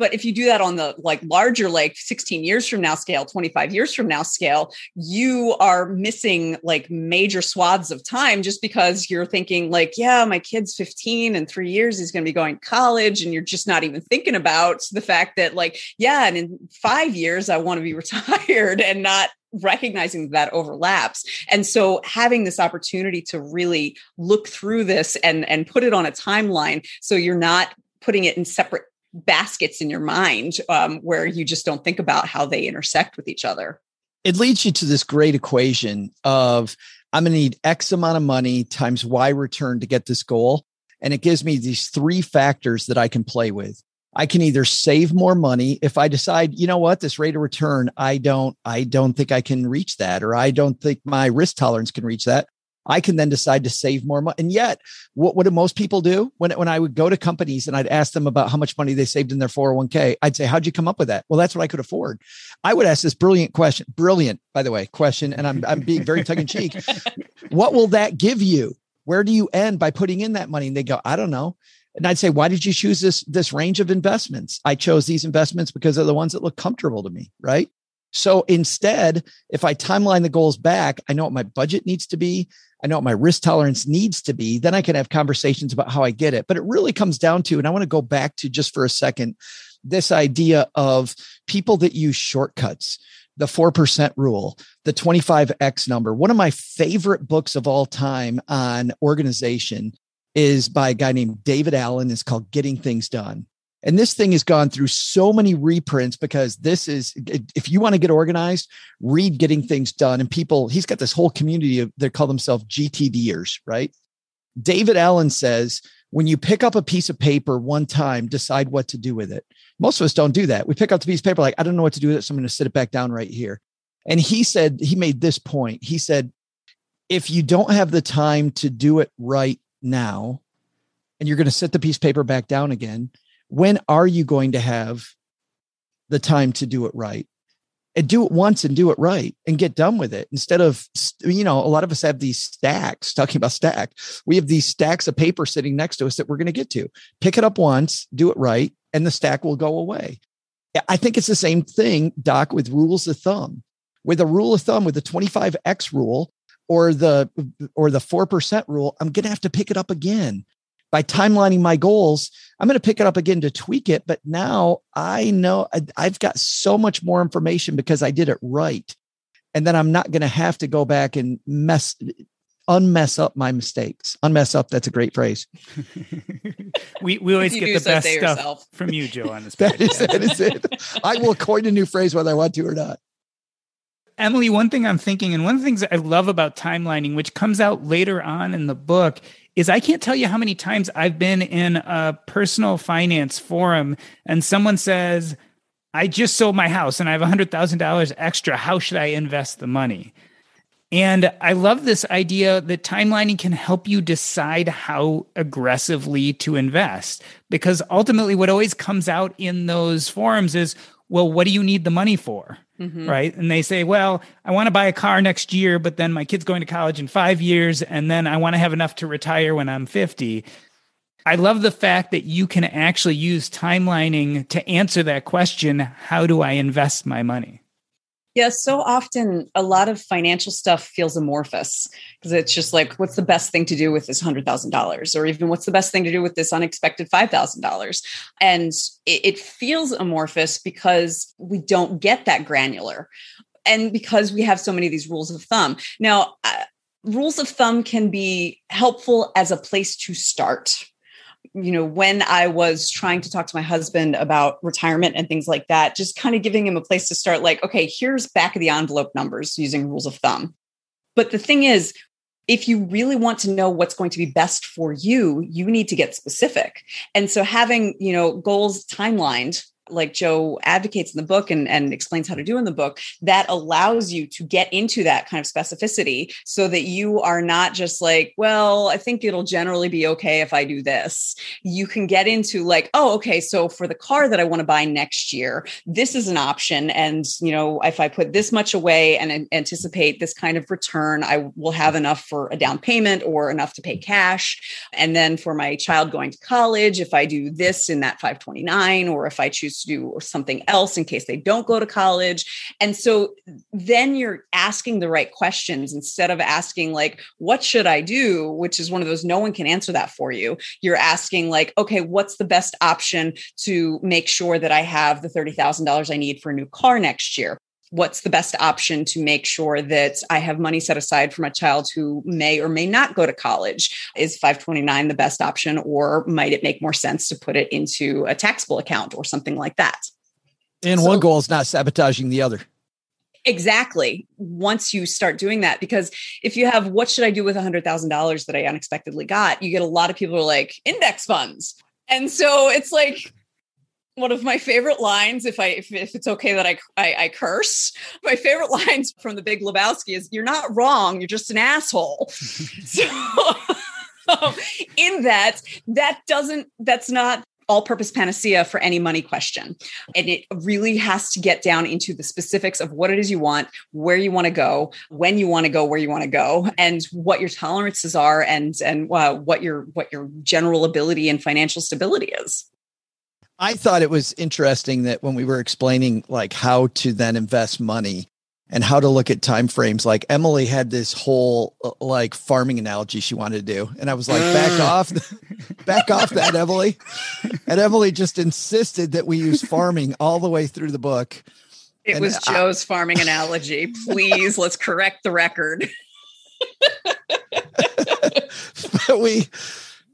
but if you do that on the like larger like 16 years from now scale 25 years from now scale you are missing like major swaths of time just because you're thinking like yeah my kid's 15 and three years he's going to be going to college and you're just not even thinking about the fact that like yeah and in five years i want to be [LAUGHS] retired and not recognizing that overlaps. And so having this opportunity to really look through this and and put it on a timeline so you're not putting it in separate baskets in your mind um, where you just don't think about how they intersect with each other. It leads you to this great equation of I'm going to need X amount of money times Y return to get this goal. And it gives me these three factors that I can play with. I can either save more money if I decide, you know what, this rate of return, I don't, I don't think I can reach that, or I don't think my risk tolerance can reach that. I can then decide to save more money. And yet, what, what do most people do when, when I would go to companies and I'd ask them about how much money they saved in their 401k? I'd say, How'd you come up with that? Well, that's what I could afford. I would ask this brilliant question, brilliant, by the way, question. And I'm, I'm being very tongue in cheek. [LAUGHS] what will that give you? Where do you end by putting in that money? And they go, I don't know. And I'd say, why did you choose this, this range of investments? I chose these investments because they're the ones that look comfortable to me. Right. So instead, if I timeline the goals back, I know what my budget needs to be. I know what my risk tolerance needs to be. Then I can have conversations about how I get it. But it really comes down to, and I want to go back to just for a second, this idea of people that use shortcuts, the 4% rule, the 25X number. One of my favorite books of all time on organization is by a guy named David Allen. It's called Getting Things Done. And this thing has gone through so many reprints because this is, if you want to get organized, read Getting Things Done. And people, he's got this whole community of, they call themselves GTDers, right? David Allen says, when you pick up a piece of paper one time, decide what to do with it. Most of us don't do that. We pick up the piece of paper, like, I don't know what to do with it. So I'm going to sit it back down right here. And he said, he made this point. He said, if you don't have the time to do it right now, and you're going to sit the piece of paper back down again, when are you going to have the time to do it right? And do it once and do it right and get done with it instead of, you know, a lot of us have these stacks, talking about stack. We have these stacks of paper sitting next to us that we're going to get to. Pick it up once, do it right, and the stack will go away. I think it's the same thing, Doc, with rules of thumb. With a rule of thumb, with the 25x rule or the or the 4% rule, I'm going to have to pick it up again by timelining my goals, I'm going to pick it up again to tweak it. But now I know I've got so much more information because I did it right. And then I'm not going to have to go back and mess, unmess up my mistakes. Unmess up. That's a great phrase. [LAUGHS] we, we always get the so best stuff yourself. from you, Joe, on this. [LAUGHS] that, is, that is it. I will coin a new phrase whether I want to or not. Emily, one thing I'm thinking, and one of the things I love about timelining, which comes out later on in the book, is I can't tell you how many times I've been in a personal finance forum and someone says, I just sold my house and I have $100,000 extra. How should I invest the money? And I love this idea that timelining can help you decide how aggressively to invest because ultimately, what always comes out in those forums is, well, what do you need the money for? Mm-hmm. Right. And they say, well, I want to buy a car next year, but then my kid's going to college in five years. And then I want to have enough to retire when I'm 50. I love the fact that you can actually use timelining to answer that question How do I invest my money? Yeah, so often a lot of financial stuff feels amorphous because it's just like, what's the best thing to do with this $100,000? Or even what's the best thing to do with this unexpected $5,000? And it, it feels amorphous because we don't get that granular and because we have so many of these rules of thumb. Now, uh, rules of thumb can be helpful as a place to start you know, when I was trying to talk to my husband about retirement and things like that, just kind of giving him a place to start, like, okay, here's back of the envelope numbers using rules of thumb. But the thing is, if you really want to know what's going to be best for you, you need to get specific. And so having, you know, goals timelined like Joe advocates in the book and, and explains how to do in the book, that allows you to get into that kind of specificity so that you are not just like, well, I think it'll generally be okay if I do this. You can get into like, oh, okay, so for the car that I want to buy next year, this is an option. And, you know, if I put this much away and anticipate this kind of return, I will have enough for a down payment or enough to pay cash. And then for my child going to college, if I do this in that 529, or if I choose to do something else in case they don't go to college. And so then you're asking the right questions instead of asking, like, what should I do? Which is one of those, no one can answer that for you. You're asking, like, okay, what's the best option to make sure that I have the $30,000 I need for a new car next year? What's the best option to make sure that I have money set aside for my child who may or may not go to college? Is 529 the best option, or might it make more sense to put it into a taxable account or something like that? And so, one goal is not sabotaging the other. Exactly. Once you start doing that, because if you have what should I do with $100,000 that I unexpectedly got, you get a lot of people are like index funds. And so it's like, one of my favorite lines if i if, if it's okay that I, I, I curse [LAUGHS] my favorite lines from the big lebowski is you're not wrong you're just an asshole [LAUGHS] [LAUGHS] so um, in that that doesn't that's not all purpose panacea for any money question. And it really has to get down into the specifics of what it is you want, where you want to go, when you want to go, where you want to go, and what your tolerances are and and uh, what your what your general ability and financial stability is. I thought it was interesting that when we were explaining like how to then invest money and how to look at time frames, like Emily had this whole uh, like farming analogy she wanted to do, and I was like, back off, back off that Emily, and Emily just insisted that we use farming all the way through the book. It and was Joe's farming analogy. Please, let's correct the record. [LAUGHS] [LAUGHS] but we,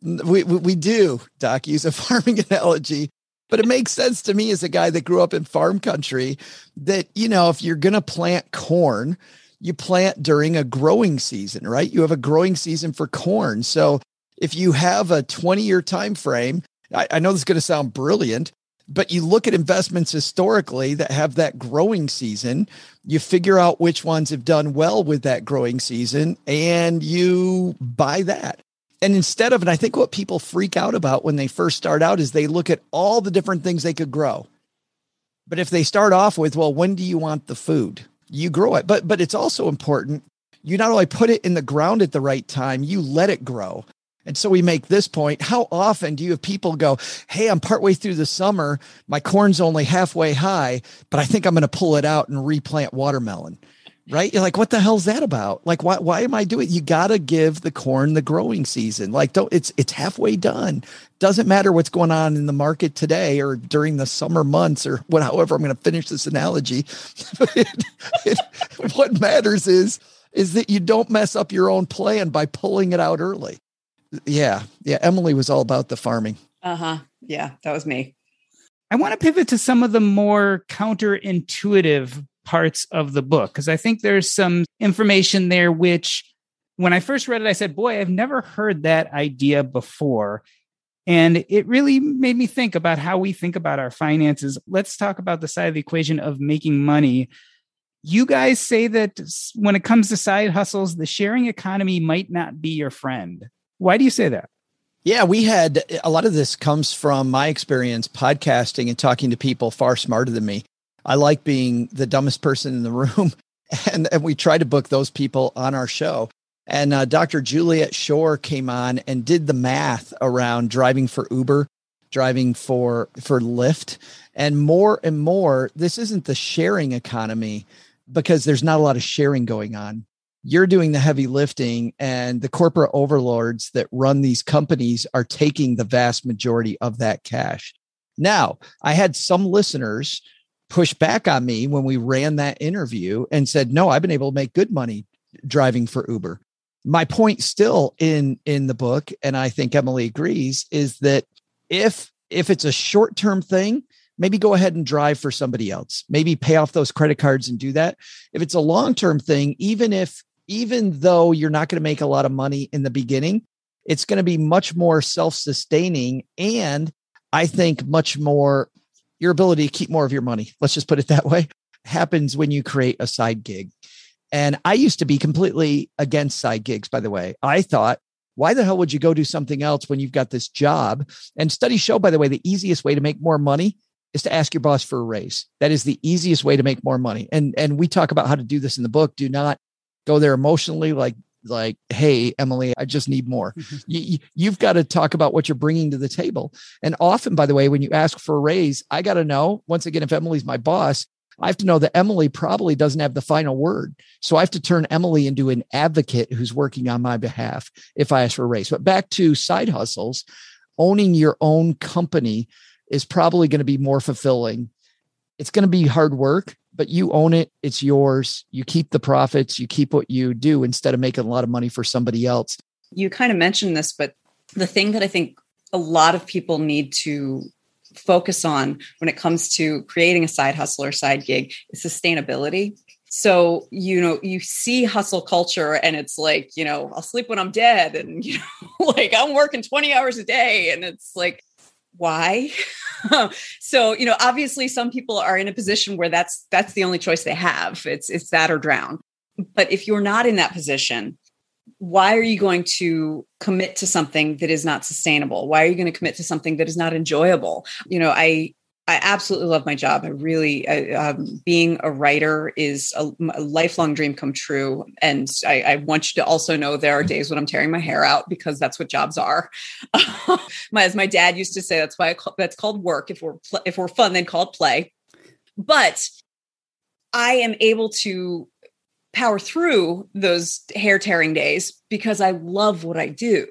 we we do doc use a farming [LAUGHS] analogy but it makes sense to me as a guy that grew up in farm country that, you know, if you're going to plant corn, you plant during a growing season, right? You have a growing season for corn. So if you have a 20 year time frame, I, I know this is going to sound brilliant, but you look at investments historically that have that growing season, you figure out which ones have done well with that growing season, and you buy that and instead of, and I think what people freak out about when they first start out is they look at all the different things they could grow. But if they start off with, well, when do you want the food? You grow it. But but it's also important you not only put it in the ground at the right time, you let it grow. And so we make this point. How often do you have people go, Hey, I'm partway through the summer. My corn's only halfway high, but I think I'm going to pull it out and replant watermelon right? You're like, what the hell's that about? Like, why why am I doing? You got to give the corn the growing season. Like, don't it's it's halfway done. Doesn't matter what's going on in the market today or during the summer months or what. However, I'm going to finish this analogy. [LAUGHS] it, it, what matters is is that you don't mess up your own plan by pulling it out early. Yeah, yeah. Emily was all about the farming. Uh huh. Yeah, that was me. I want to pivot to some of the more counterintuitive parts of the book because I think there's some information there which when I first read it, I said, Boy, I've never heard that idea before. And it really made me think about how we think about our finances. Let's talk about the side of the equation of making money. You guys say that when it comes to side hustles, the sharing economy might not be your friend. Why do you say that? Yeah, we had a lot of this comes from my experience podcasting and talking to people far smarter than me. I like being the dumbest person in the room. [LAUGHS] And, and we try to book those people on our show. And uh, Dr. Juliet Schor came on and did the math around driving for Uber, driving for for Lyft, and more and more. This isn't the sharing economy because there's not a lot of sharing going on. You're doing the heavy lifting, and the corporate overlords that run these companies are taking the vast majority of that cash. Now, I had some listeners push back on me when we ran that interview and said, "No, I've been able to make good money driving for Uber." My point still in in the book and I think Emily agrees is that if if it's a short-term thing, maybe go ahead and drive for somebody else. Maybe pay off those credit cards and do that. If it's a long-term thing, even if even though you're not going to make a lot of money in the beginning, it's going to be much more self-sustaining and I think much more your ability to keep more of your money, let's just put it that way, happens when you create a side gig. And I used to be completely against side gigs, by the way. I thought, why the hell would you go do something else when you've got this job? And studies show, by the way, the easiest way to make more money is to ask your boss for a raise. That is the easiest way to make more money. And and we talk about how to do this in the book. Do not go there emotionally like like hey emily i just need more. [LAUGHS] You, you've got to talk about what you're bringing to the table. And often by the way when you ask for a raise i got to know once again if emily's my boss i have to know that emily probably doesn't have the final word. So i have to turn emily into an advocate who's working on my behalf if i ask for a raise. But back to side hustles owning your own company is probably going to be more fulfilling. It's going to be hard work but you own it. It's yours. You keep the profits. You keep what you do instead of making a lot of money for somebody else. You kind of mentioned this, but the thing that I think a lot of people need to focus on when it comes to creating a side hustle or side gig is sustainability. So, you know, you see hustle culture and it's like, you know, I'll sleep when I'm dead and, [LAUGHS] you know, like I'm working 20 hours a day. And it's like, why? [LAUGHS] So you know obviously some people are in a position where that's that's the only choice they have. It's it's that or drown. But if you're not in that position why are you going to commit to something that is not sustainable? Why are you going to commit to something that is not enjoyable? You know i I absolutely love my job. I really, I, um, being a writer is a, a, lifelong dream come true. And I, I, want you to also know there are days when I'm tearing my hair out because that's what jobs are. [LAUGHS] my, as my dad used to say, that's why call, that's called work. If we're if we're fun, then call it play. But I am able to power through those hair tearing days because I love what I do.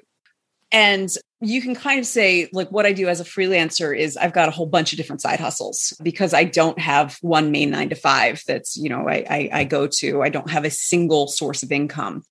And you can kind of say like what i do as a freelancer is i've got a whole bunch of different side hustles because i don't have one main nine to five that's you know I, I, I go to. I don't have a single source of income.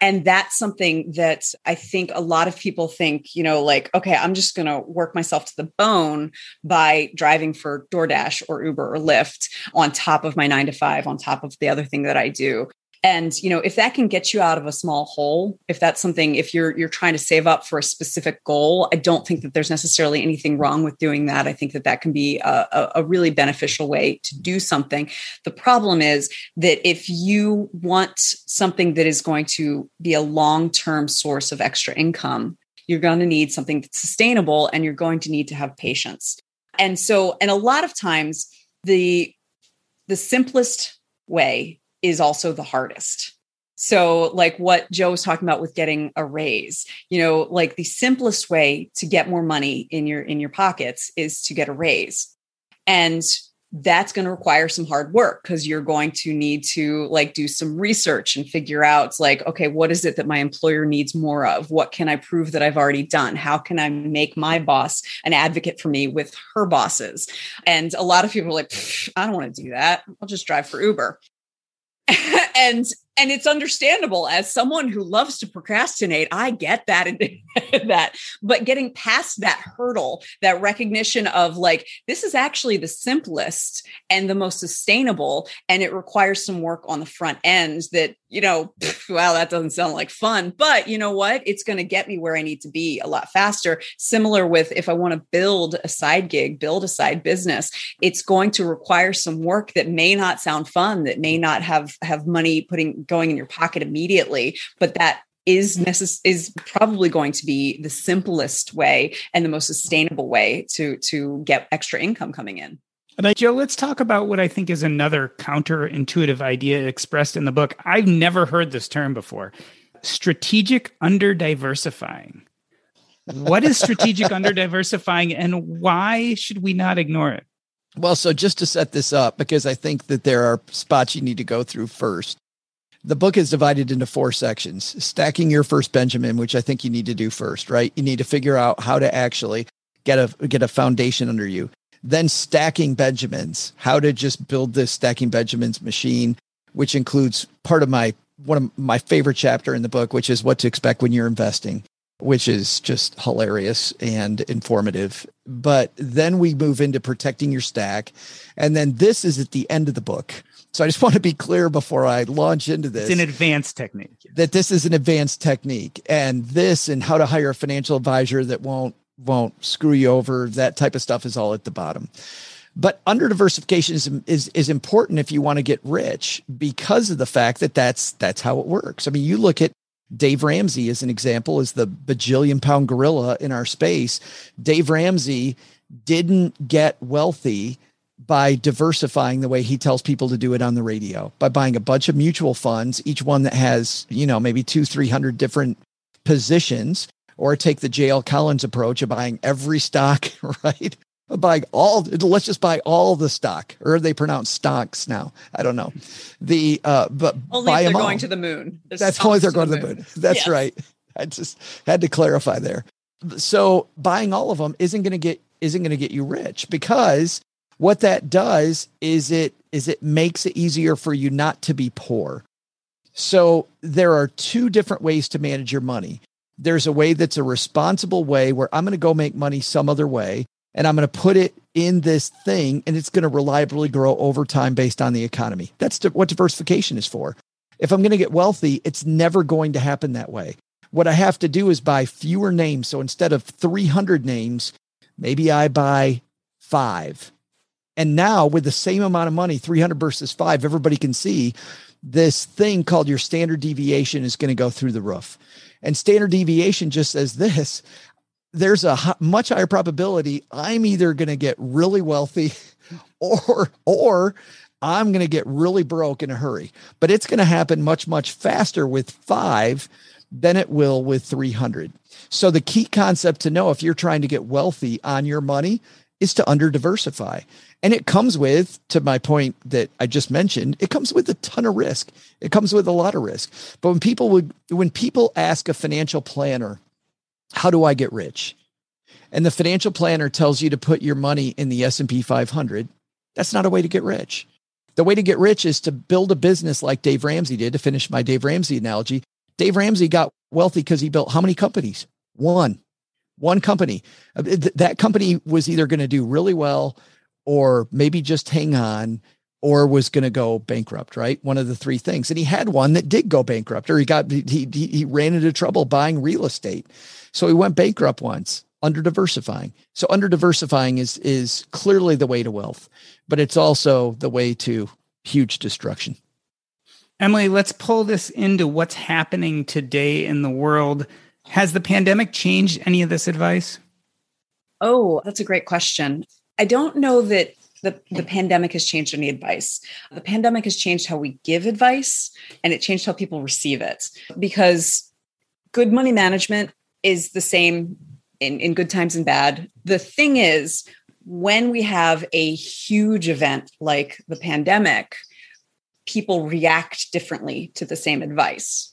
And that's something that i think a lot of people think you know like okay i'm just going to work myself to the bone by driving for doordash or uber or lyft on top of my nine to five on top of the other thing that i do and you know if that can get you out of a small hole if that's something if you're you're trying to save up for a specific goal i don't think that there's necessarily anything wrong with doing that. I think that that can be a, a really beneficial way to do something. The problem is that if you want something that is going to be a long-term source of extra income you're going to need something that's sustainable and you're going to need to have patience. And so and a lot of times the the simplest way is also the hardest. So, like what Joe was talking about with getting a raise, you know, like the simplest way to get more money in your in your pockets is to get a raise. And that's going to require some hard work because you're going to need to like do some research and figure out like okay what is it that my employer needs more of? What can i prove that i've already done? How can i make my boss an advocate for me with her bosses? And a lot of people are like i don't want to do that. I'll just drive for uber [LAUGHS] and and it's understandable as someone who loves to procrastinate i get that and [LAUGHS] that but getting past that hurdle that recognition of like this is actually the simplest and the most sustainable and it requires some work on the front end that you know [LAUGHS] wow that doesn't sound like fun but you know what? It's going to get me where i need to be a lot faster. Similar with if i want to build a side gig build a side business it's going to require some work that may not sound fun that may not have have money putting going in your pocket immediately, but that is necess- is probably going to be the simplest way and the most sustainable way to to get extra income coming in. And uh, Joe, let's talk about what I think is another counterintuitive idea expressed in the book. I've never heard this term before. Strategic under diversifying. What is strategic [LAUGHS] under diversifying and why should we not ignore it? Well, so just to set this up, because I think that there are spots you need to go through first. The book is divided into four sections stacking your first Benjamin, which I think you need to do first, right? You need to figure out how to actually get a get a foundation under you. Then stacking Benjamins, how to just build this stacking Benjamins machine, which includes part of my one of my favorite chapter in the book, which is what to expect when you're investing which is just hilarious and informative. But then we move into protecting your stack. And then this is at the end of the book. So I just want to be clear before I launch into this. It's an advanced technique. That this is an advanced technique. And this and how to hire a financial advisor that won't won't screw you over, that type of stuff is all at the bottom. But under diversification is, is, is important if you want to get rich because of the fact that that's that's how it works. I mean, you look at Dave Ramsey as an example is the bajillion pound gorilla in our space. Dave Ramsey didn't get wealthy by diversifying the way he tells people to do it on the radio by buying a bunch of mutual funds, each one that has, you know, maybe two, 300 different positions, or take the JL Collins approach of buying every stock, [LAUGHS] right? buying all let's just buy all the stock or they pronounce stocks now. I don't know. The uh but only buy if they're going to the moon. There's that's only they're going to the moon, moon. that's yes. right. I just had to clarify there. So buying all of them isn't going to get isn't going to get you rich because what that does is it is it makes it easier for you not to be poor so there are two different ways to manage your money there's a way that's a responsible way where i'm going to go make money some other way and I'm going to put it in this thing and it's going to reliably grow over time based on the economy. That's what diversification is for. If I'm going to get wealthy, it's never going to happen that way. What I have to do is buy fewer names. So instead of 300 names, maybe I buy five. And now with the same amount of money, 300 versus five, everybody can see this thing called your standard deviation is going to go through the roof. And standard deviation just says this there's a much higher probability I'm either going to get really wealthy [LAUGHS] or or I'm going to get really broke in a hurry. But it's going to happen much much faster with 5 than it will with 300. So the key concept to know if you're trying to get wealthy on your money is to under diversify. And it comes with, to my point that I just mentioned, it comes with a ton of risk. It comes with a lot of risk. But when people would, when people ask a financial planner, how do I get rich? And the financial planner tells you to put your money in the S&P 500. That's not a way to get rich. The way to get rich is to build a business like Dave Ramsey did to finish my Dave Ramsey analogy. Dave Ramsey got wealthy because he built how many companies? One. One company. Uh, that company was either going to do really well or maybe just hang on or was going to go bankrupt, right? One of the three things. And he had one that did go bankrupt or he got he he, he ran into trouble buying real estate. So he went bankrupt once under diversifying. So under diversifying is is clearly the way to wealth, but it's also the way to huge destruction. Emily, let's pull this into what's happening today in the world. Has the pandemic changed any of this advice? Oh, that's a great question. I don't know that the, the pandemic has changed any advice. The pandemic has changed how we give advice and it changed how people receive it because good money management is the same in, in good times and bad. The thing is, when we have a huge event like the pandemic, people react differently to the same advice.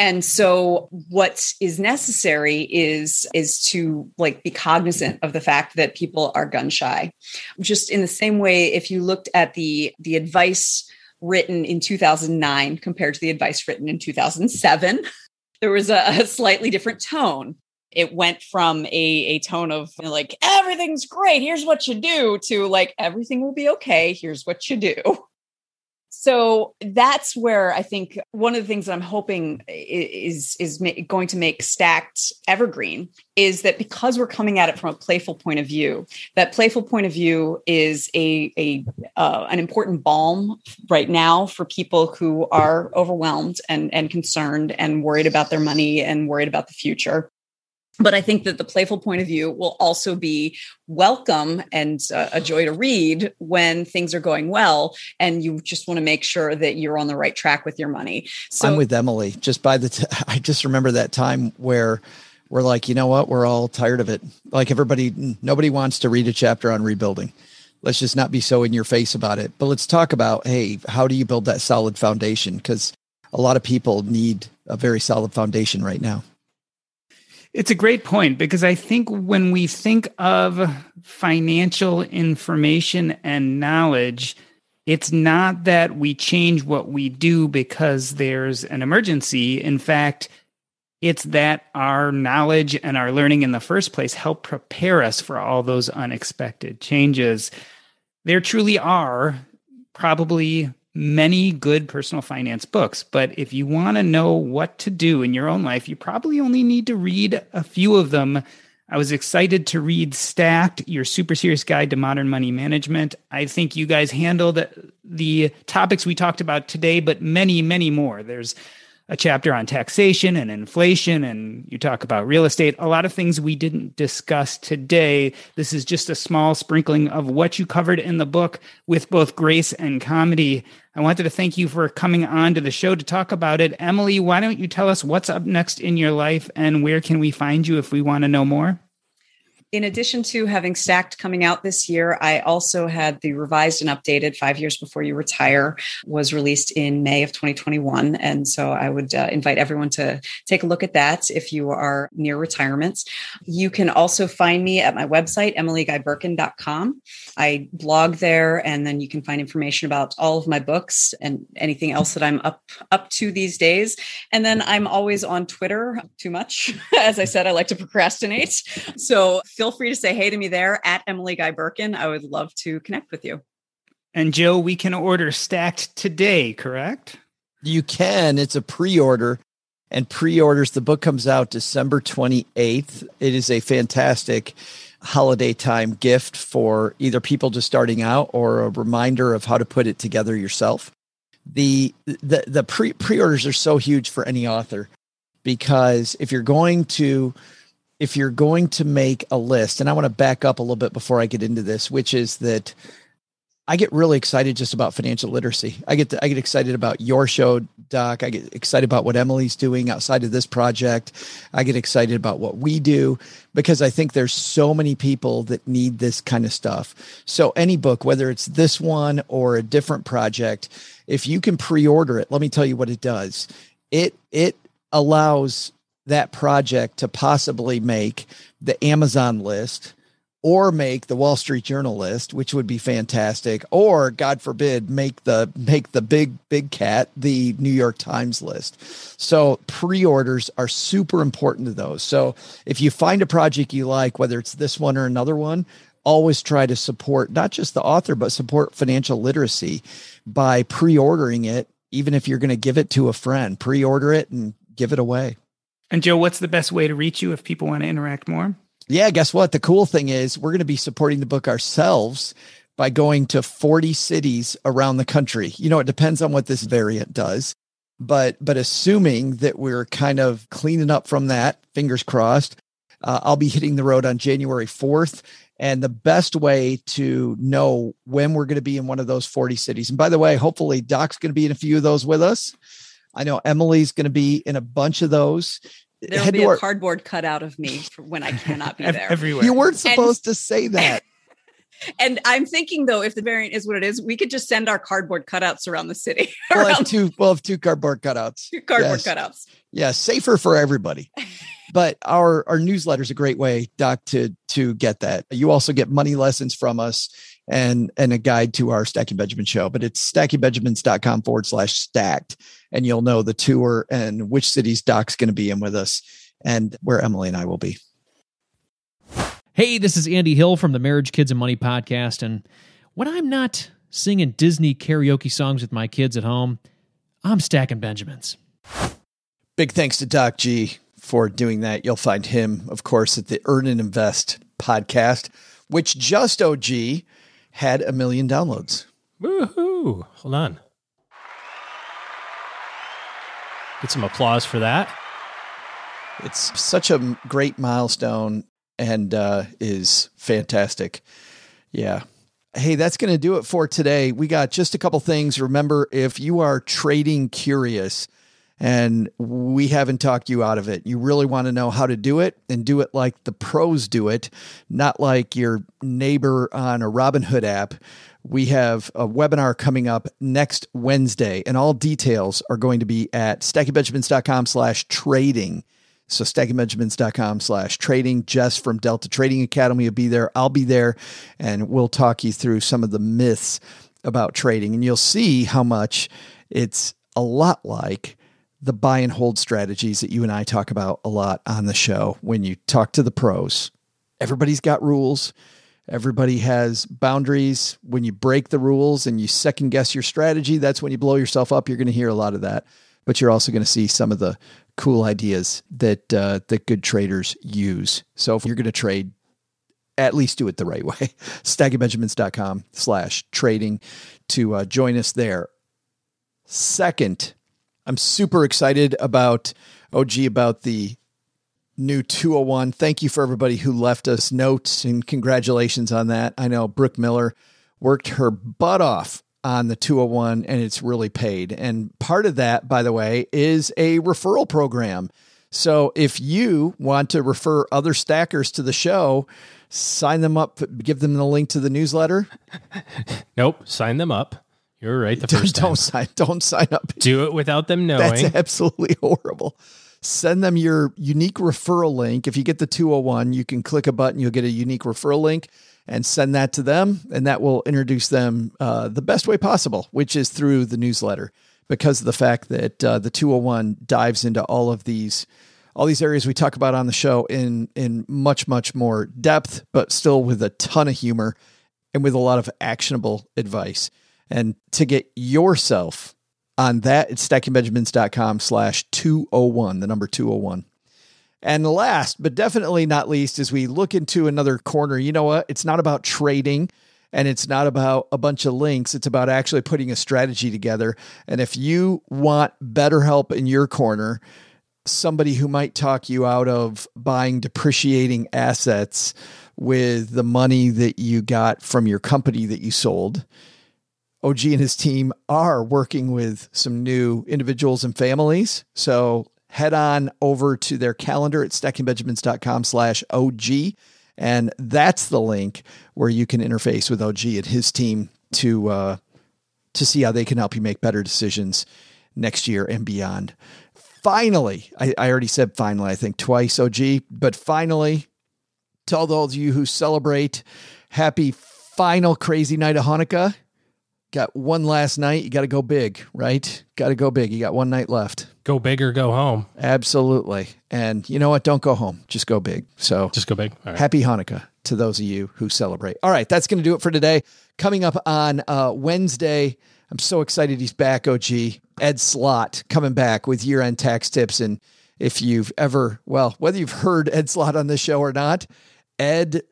And so what is necessary is is to like be cognizant of the fact that people are gun shy. Just in the same way if you looked at the the advice written in 2009 compared to the advice written in 2007, there was a, a slightly different tone it went from a, a tone of you know, like everything's great here's what you do to like everything will be okay here's what you do so that's where i think one of the things that i'm hoping is is going to make stacked evergreen is that because we're coming at it from a playful point of view that playful point of view is a, a uh, an important balm right now for people who are overwhelmed and and concerned and worried about their money and worried about the future but I think that the playful point of view will also be welcome and uh, a joy to read when things are going well, and you just want to make sure that you're on the right track with your money. So I'm with Emily. Just by the, t- [LAUGHS] I just remember that time where we're like, you know what, we're all tired of it. Like everybody, nobody wants to read a chapter on rebuilding. let's just not be so in your face about it. But let's talk about, hey, how do you build that solid foundation? Because a lot of people need a very solid foundation right now. It's a great point because I think when we think of financial information and knowledge, it's not that we change what we do because there's an emergency. In fact, it's that our knowledge and our learning in the first place help prepare us for all those unexpected changes. There truly are probably many good personal finance books, but if you want to know what to do in your own life, you probably only need to read a few of them. I was excited to read Stacked, your super serious guide to modern money management. I think you guys handled the topics we talked about today, but many, many more. There's a chapter on taxation and inflation, and you talk about real estate, a lot of things we didn't discuss today. This is just a small sprinkling of what you covered in the book with both grace and comedy. I wanted to thank you for coming on to the show to talk about it. Emily, why don't you tell us what's up next in your life and where can we find you if we want to know more? In addition to having stacked coming out this year i also had the revised and updated five years before you retire was released in may of 2021 and so i would uh, invite everyone to take a look at that if you are near retirement you can also find me at my website emilyguybirken.com i blog there and then you can find information about all of my books and anything else that i'm up up to these days. And then i'm always on twitter too much. [LAUGHS] As i said i like to procrastinate. So feel free to say hey to me there at Emily Guy Birken. I would love to connect with you. And Joe, we can order stacked today, correct? You can. It's a pre order and pre orders. The book comes out December 28th. It is a fantastic holiday time gift for either people just starting out or a reminder of how to put it together yourself. The the the pre pre-orders are so huge for any author because if you're going to if you're going to make a list, and I want to back up a little bit before I get into this, which is that I get really excited just about financial literacy. I get to, I get excited about your show, Doc. I get excited about what Emily's doing outside of this project. I get excited about what we do because I think there's so many people that need this kind of stuff. So any book, whether it's this one or a different project, if you can pre-order it, let me tell you what it does. It it allows that project to possibly make the Amazon list or make the Wall Street Journal list, which would be fantastic, or God forbid, make the make the big big cat the New York Times list. So pre-orders are super important to those. So if you find a project you like, whether it's this one or another one, always try to support not just the author but support financial literacy by pre-ordering it even if you're going to give it to a friend pre-order it and give it away and Joe, what's the best way to reach you if people want to interact more? Yeah, guess what? The cool thing is we're going to be supporting the book ourselves by going to 40 cities around the country. You know, it depends on what this variant does. But but assuming that we're kind of cleaning up from that, fingers crossed, uh, I'll be hitting the road on January 4th. And the best way to know when we're going to be in one of those 40 cities. And by the way, hopefully Doc's going to be in a few of those with us. I know Emily's going to be in a bunch of those. There'll Head be a our- cardboard cutout of me for when I cannot be there. Everywhere. You weren't supposed and- to say that. And I'm thinking though, if the variant is what it is, we could just send our cardboard cutouts around the city. [LAUGHS] We'll have two. We'll have two cardboard cutouts. Two cardboard yes. cutouts. Yeah, safer for everybody. [LAUGHS] but our our newsletter is a great way, Doc, to to get that. You also get money lessons from us and and a guide to our Stacking Benjamin show. But it's stackingbenjamins.com forward slash stacked and you'll know the tour and which cities Doc's going to be in with us and where Emily and I will be. Hey, this is Andy Hill from the Marriage, Kids, and Money podcast. And when I'm not singing Disney karaoke songs with my kids at home, I'm stacking Benjamins. Big thanks to Doc G for doing that. You'll find him, of course, at the Earn and Invest podcast, which just OG had a million downloads. Woohoo! Hold on. Get some applause for that. It's such a great milestone and uh, is fantastic. Yeah. Hey, that's going to do it for today. We got just a couple things. Remember, if you are trading curious, and we haven't talked you out of it. You really want to know how to do it and do it like the pros do it, not like your neighbor on a Robinhood app. We have a webinar coming up next Wednesday, and all details are going to be at stackingbenjamins.com slash trading. So stackingbenjamins.com slash trading. Jess from Delta Trading Academy will be there. I'll be there, and we'll talk you through some of the myths about trading. And you'll see how much it's a lot like the buy and hold strategies that you and I talk about a lot on the show when you talk to the pros. Everybody's got rules. Everybody has boundaries. When you break the rules and you second guess your strategy, that's when you blow yourself up. You're going to hear a lot of that, but you're also going to see some of the cool ideas that uh, that good traders use. So if you're going to trade, at least do it the right [LAUGHS] way. stackingbenjamins.com slash trading to uh, join us there. Second, I'm super excited about OG about the new 201. Thank you for everybody who left us notes and congratulations on that. I know Brooke Miller worked her butt off on the 201 and it's really paid. And part of that, by the way, is a referral program. So if you want to refer other stackers to the show, sign them up, give them the link to the newsletter. [LAUGHS] nope, sign them up. You're right. The [LAUGHS] don't, first don't [LAUGHS] sign. Don't sign up. Do it without them knowing. That's absolutely horrible. Send them your unique referral link. If you get the 201, you can click a button. You'll get a unique referral link and send that to them, and that will introduce them uh, the best way possible, which is through the newsletter. Because of the fact that uh, the 201 dives into all of these all these areas we talk about on the show in in much much more depth, but still with a ton of humor and with a lot of actionable advice. And to get yourself on that, it's stackingbenjamins.com slash 201, the number 201. And last, but definitely not least, as we look into another corner, you know what? It's not about trading and it's not about a bunch of links. It's about actually putting a strategy together. And if you want better help in your corner, somebody who might talk you out of buying depreciating assets with the money that you got from your company that you sold, OG and his team are working with some new individuals and families. So head on over to their calendar at stackingbenjamins.com slash OG. And that's the link where you can interface with OG and his team to, uh, to see how they can help you make better decisions next year and beyond. Finally, I, I already said finally, I think twice, OG, but finally, to all those of you who celebrate, happy final crazy night of Hanukkah got one last night. You got to go big, right? Got to go big. You got one night left. Go big or go home. Absolutely. And you know what? Don't go home. Just go big. So just go big. Happy Hanukkah to those of you who celebrate. All right. That's going to do it for today. Coming up on uh, Wednesday, I'm so excited he's back, OG. Ed Slott coming back with year end tax tips. And if you've ever, well, whether you've heard Ed Slott on this show or not, Ed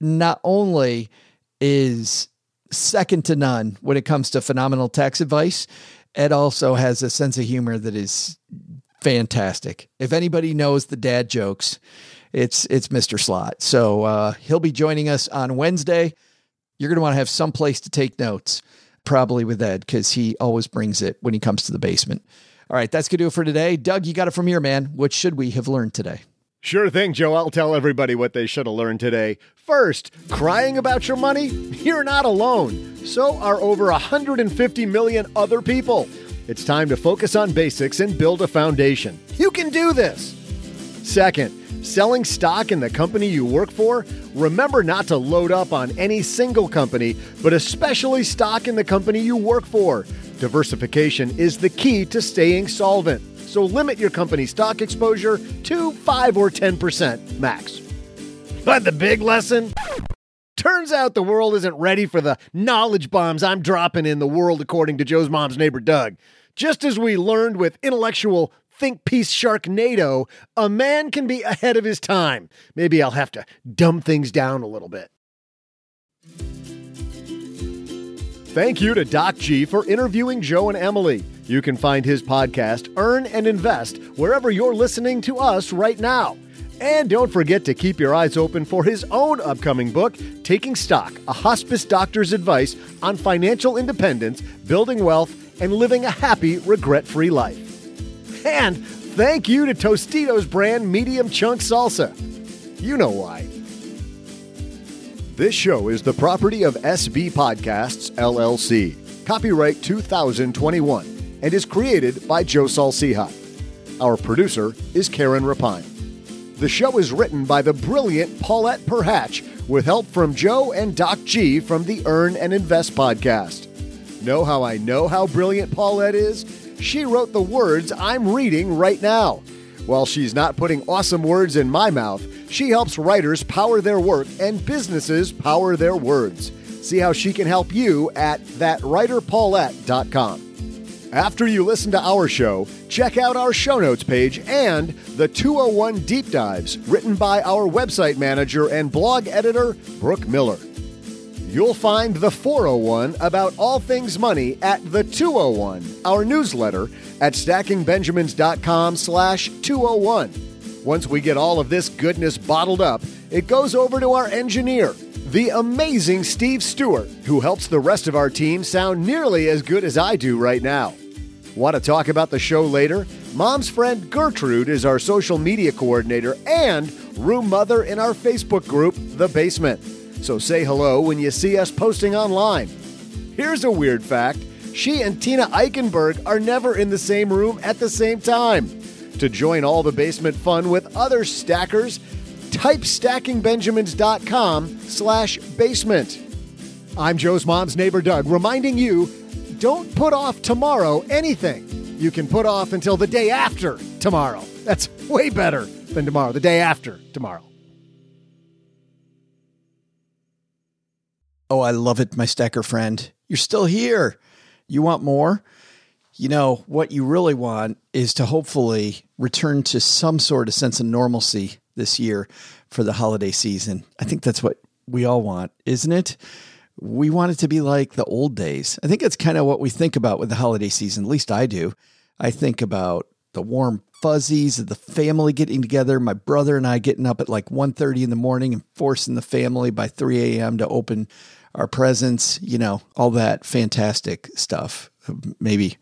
not only is second to none when it comes to phenomenal tax advice. Ed also has a sense of humor that is fantastic. If anybody knows the dad jokes, it's it's Mr. Slott. So uh, he'll be joining us on Wednesday. You're going to want to have some place to take notes, probably with Ed, because he always brings it when he comes to the basement. All right, that's going to do it for today. Doug, you got it from here, man. What should we have learned today? Sure thing, Joe. I'll tell everybody what they should have learned today. First, crying about your money? You're not alone. So are over 150 million other people. It's time to focus on basics and build a foundation. You can do this. Second, selling stock in the company you work for? Remember not to load up on any single company, but especially stock in the company you work for. Diversification is the key to staying solvent so limit your company stock exposure to 5 or 10% max. But the big lesson? Turns out the world isn't ready for the knowledge bombs I'm dropping in the world, according to Joe's mom's neighbor Doug. Just as we learned with intellectual think piece Sharknado, a man can be ahead of his time. Maybe I'll have to dumb things down a little bit. Thank you to Doc G for interviewing Joe and Emily. You can find his podcast, Earn and Invest, wherever you're listening to us right now. And don't forget to keep your eyes open for his own upcoming book, Taking Stock A Hospice Doctor's Advice on Financial Independence, Building Wealth, and Living a Happy, Regret Free Life. And thank you to Tostitos brand medium chunk salsa. You know why. This show is the property of SB Podcasts, LLC. Copyright 2021 and is created by Joe Saul-Sehy. Our producer is Karen Rapine. The show is written by the brilliant Paulette Perhach with help from Joe and Doc G from the Earn and Invest podcast. Know how I know how brilliant Paulette is? She wrote the words I'm reading right now. While she's not putting awesome words in my mouth, she helps writers power their work and businesses power their words. See how she can help you at thatwriterpaulette.com. After you listen to our show, check out our show notes page and the 201 Deep Dives written by our website manager and blog editor, Brooke Miller. You'll find the 401 about all things money at the 201, our newsletter at stackingbenjamins.com slash 201. Once we get all of this goodness bottled up, it goes over to our engineer, the amazing Steve Stewart, who helps the rest of our team sound nearly as good as I do right now. Want to talk about the show later? Mom's friend Gertrude is our social media coordinator and room mother in our Facebook group, The Basement. So say hello when you see us posting online. Here's a weird fact she and Tina Eichenberg are never in the same room at the same time. To join all the basement fun with other stackers, type stackingbenjamins.com slash basement. I'm Joe's mom's neighbor Doug, reminding you don't put off tomorrow anything you can put off until the day after tomorrow. That's way better than tomorrow, the day after tomorrow. Oh, I love it, my stacker friend. You're still here. You want more? You know, what you really want is to hopefully return to some sort of sense of normalcy this year for the holiday season. I think that's what we all want, isn't it? We want it to be like the old days. I think that's kind of what we think about with the holiday season. At least I do. I think about the warm fuzzies of the family getting together, my brother and I getting up at like 1.30 in the morning and forcing the family by 3 a.m. to open our presents, you know, all that fantastic stuff. Maybe,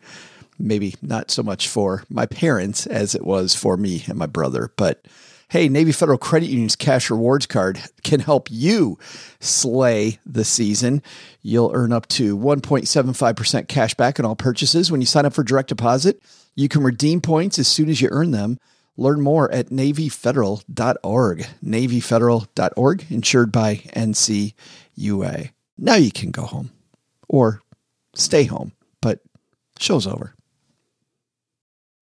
maybe not so much for my parents as it was for me and my brother, but hey, Navy Federal Credit Union's cash rewards card can help you slay the season. You'll earn up to 1.75% cash back on all purchases when you sign up for direct deposit. You can redeem points as soon as you earn them. Learn more at NavyFederal.org. NavyFederal.org, insured by NCUA. Now you can go home or stay home, but show's over.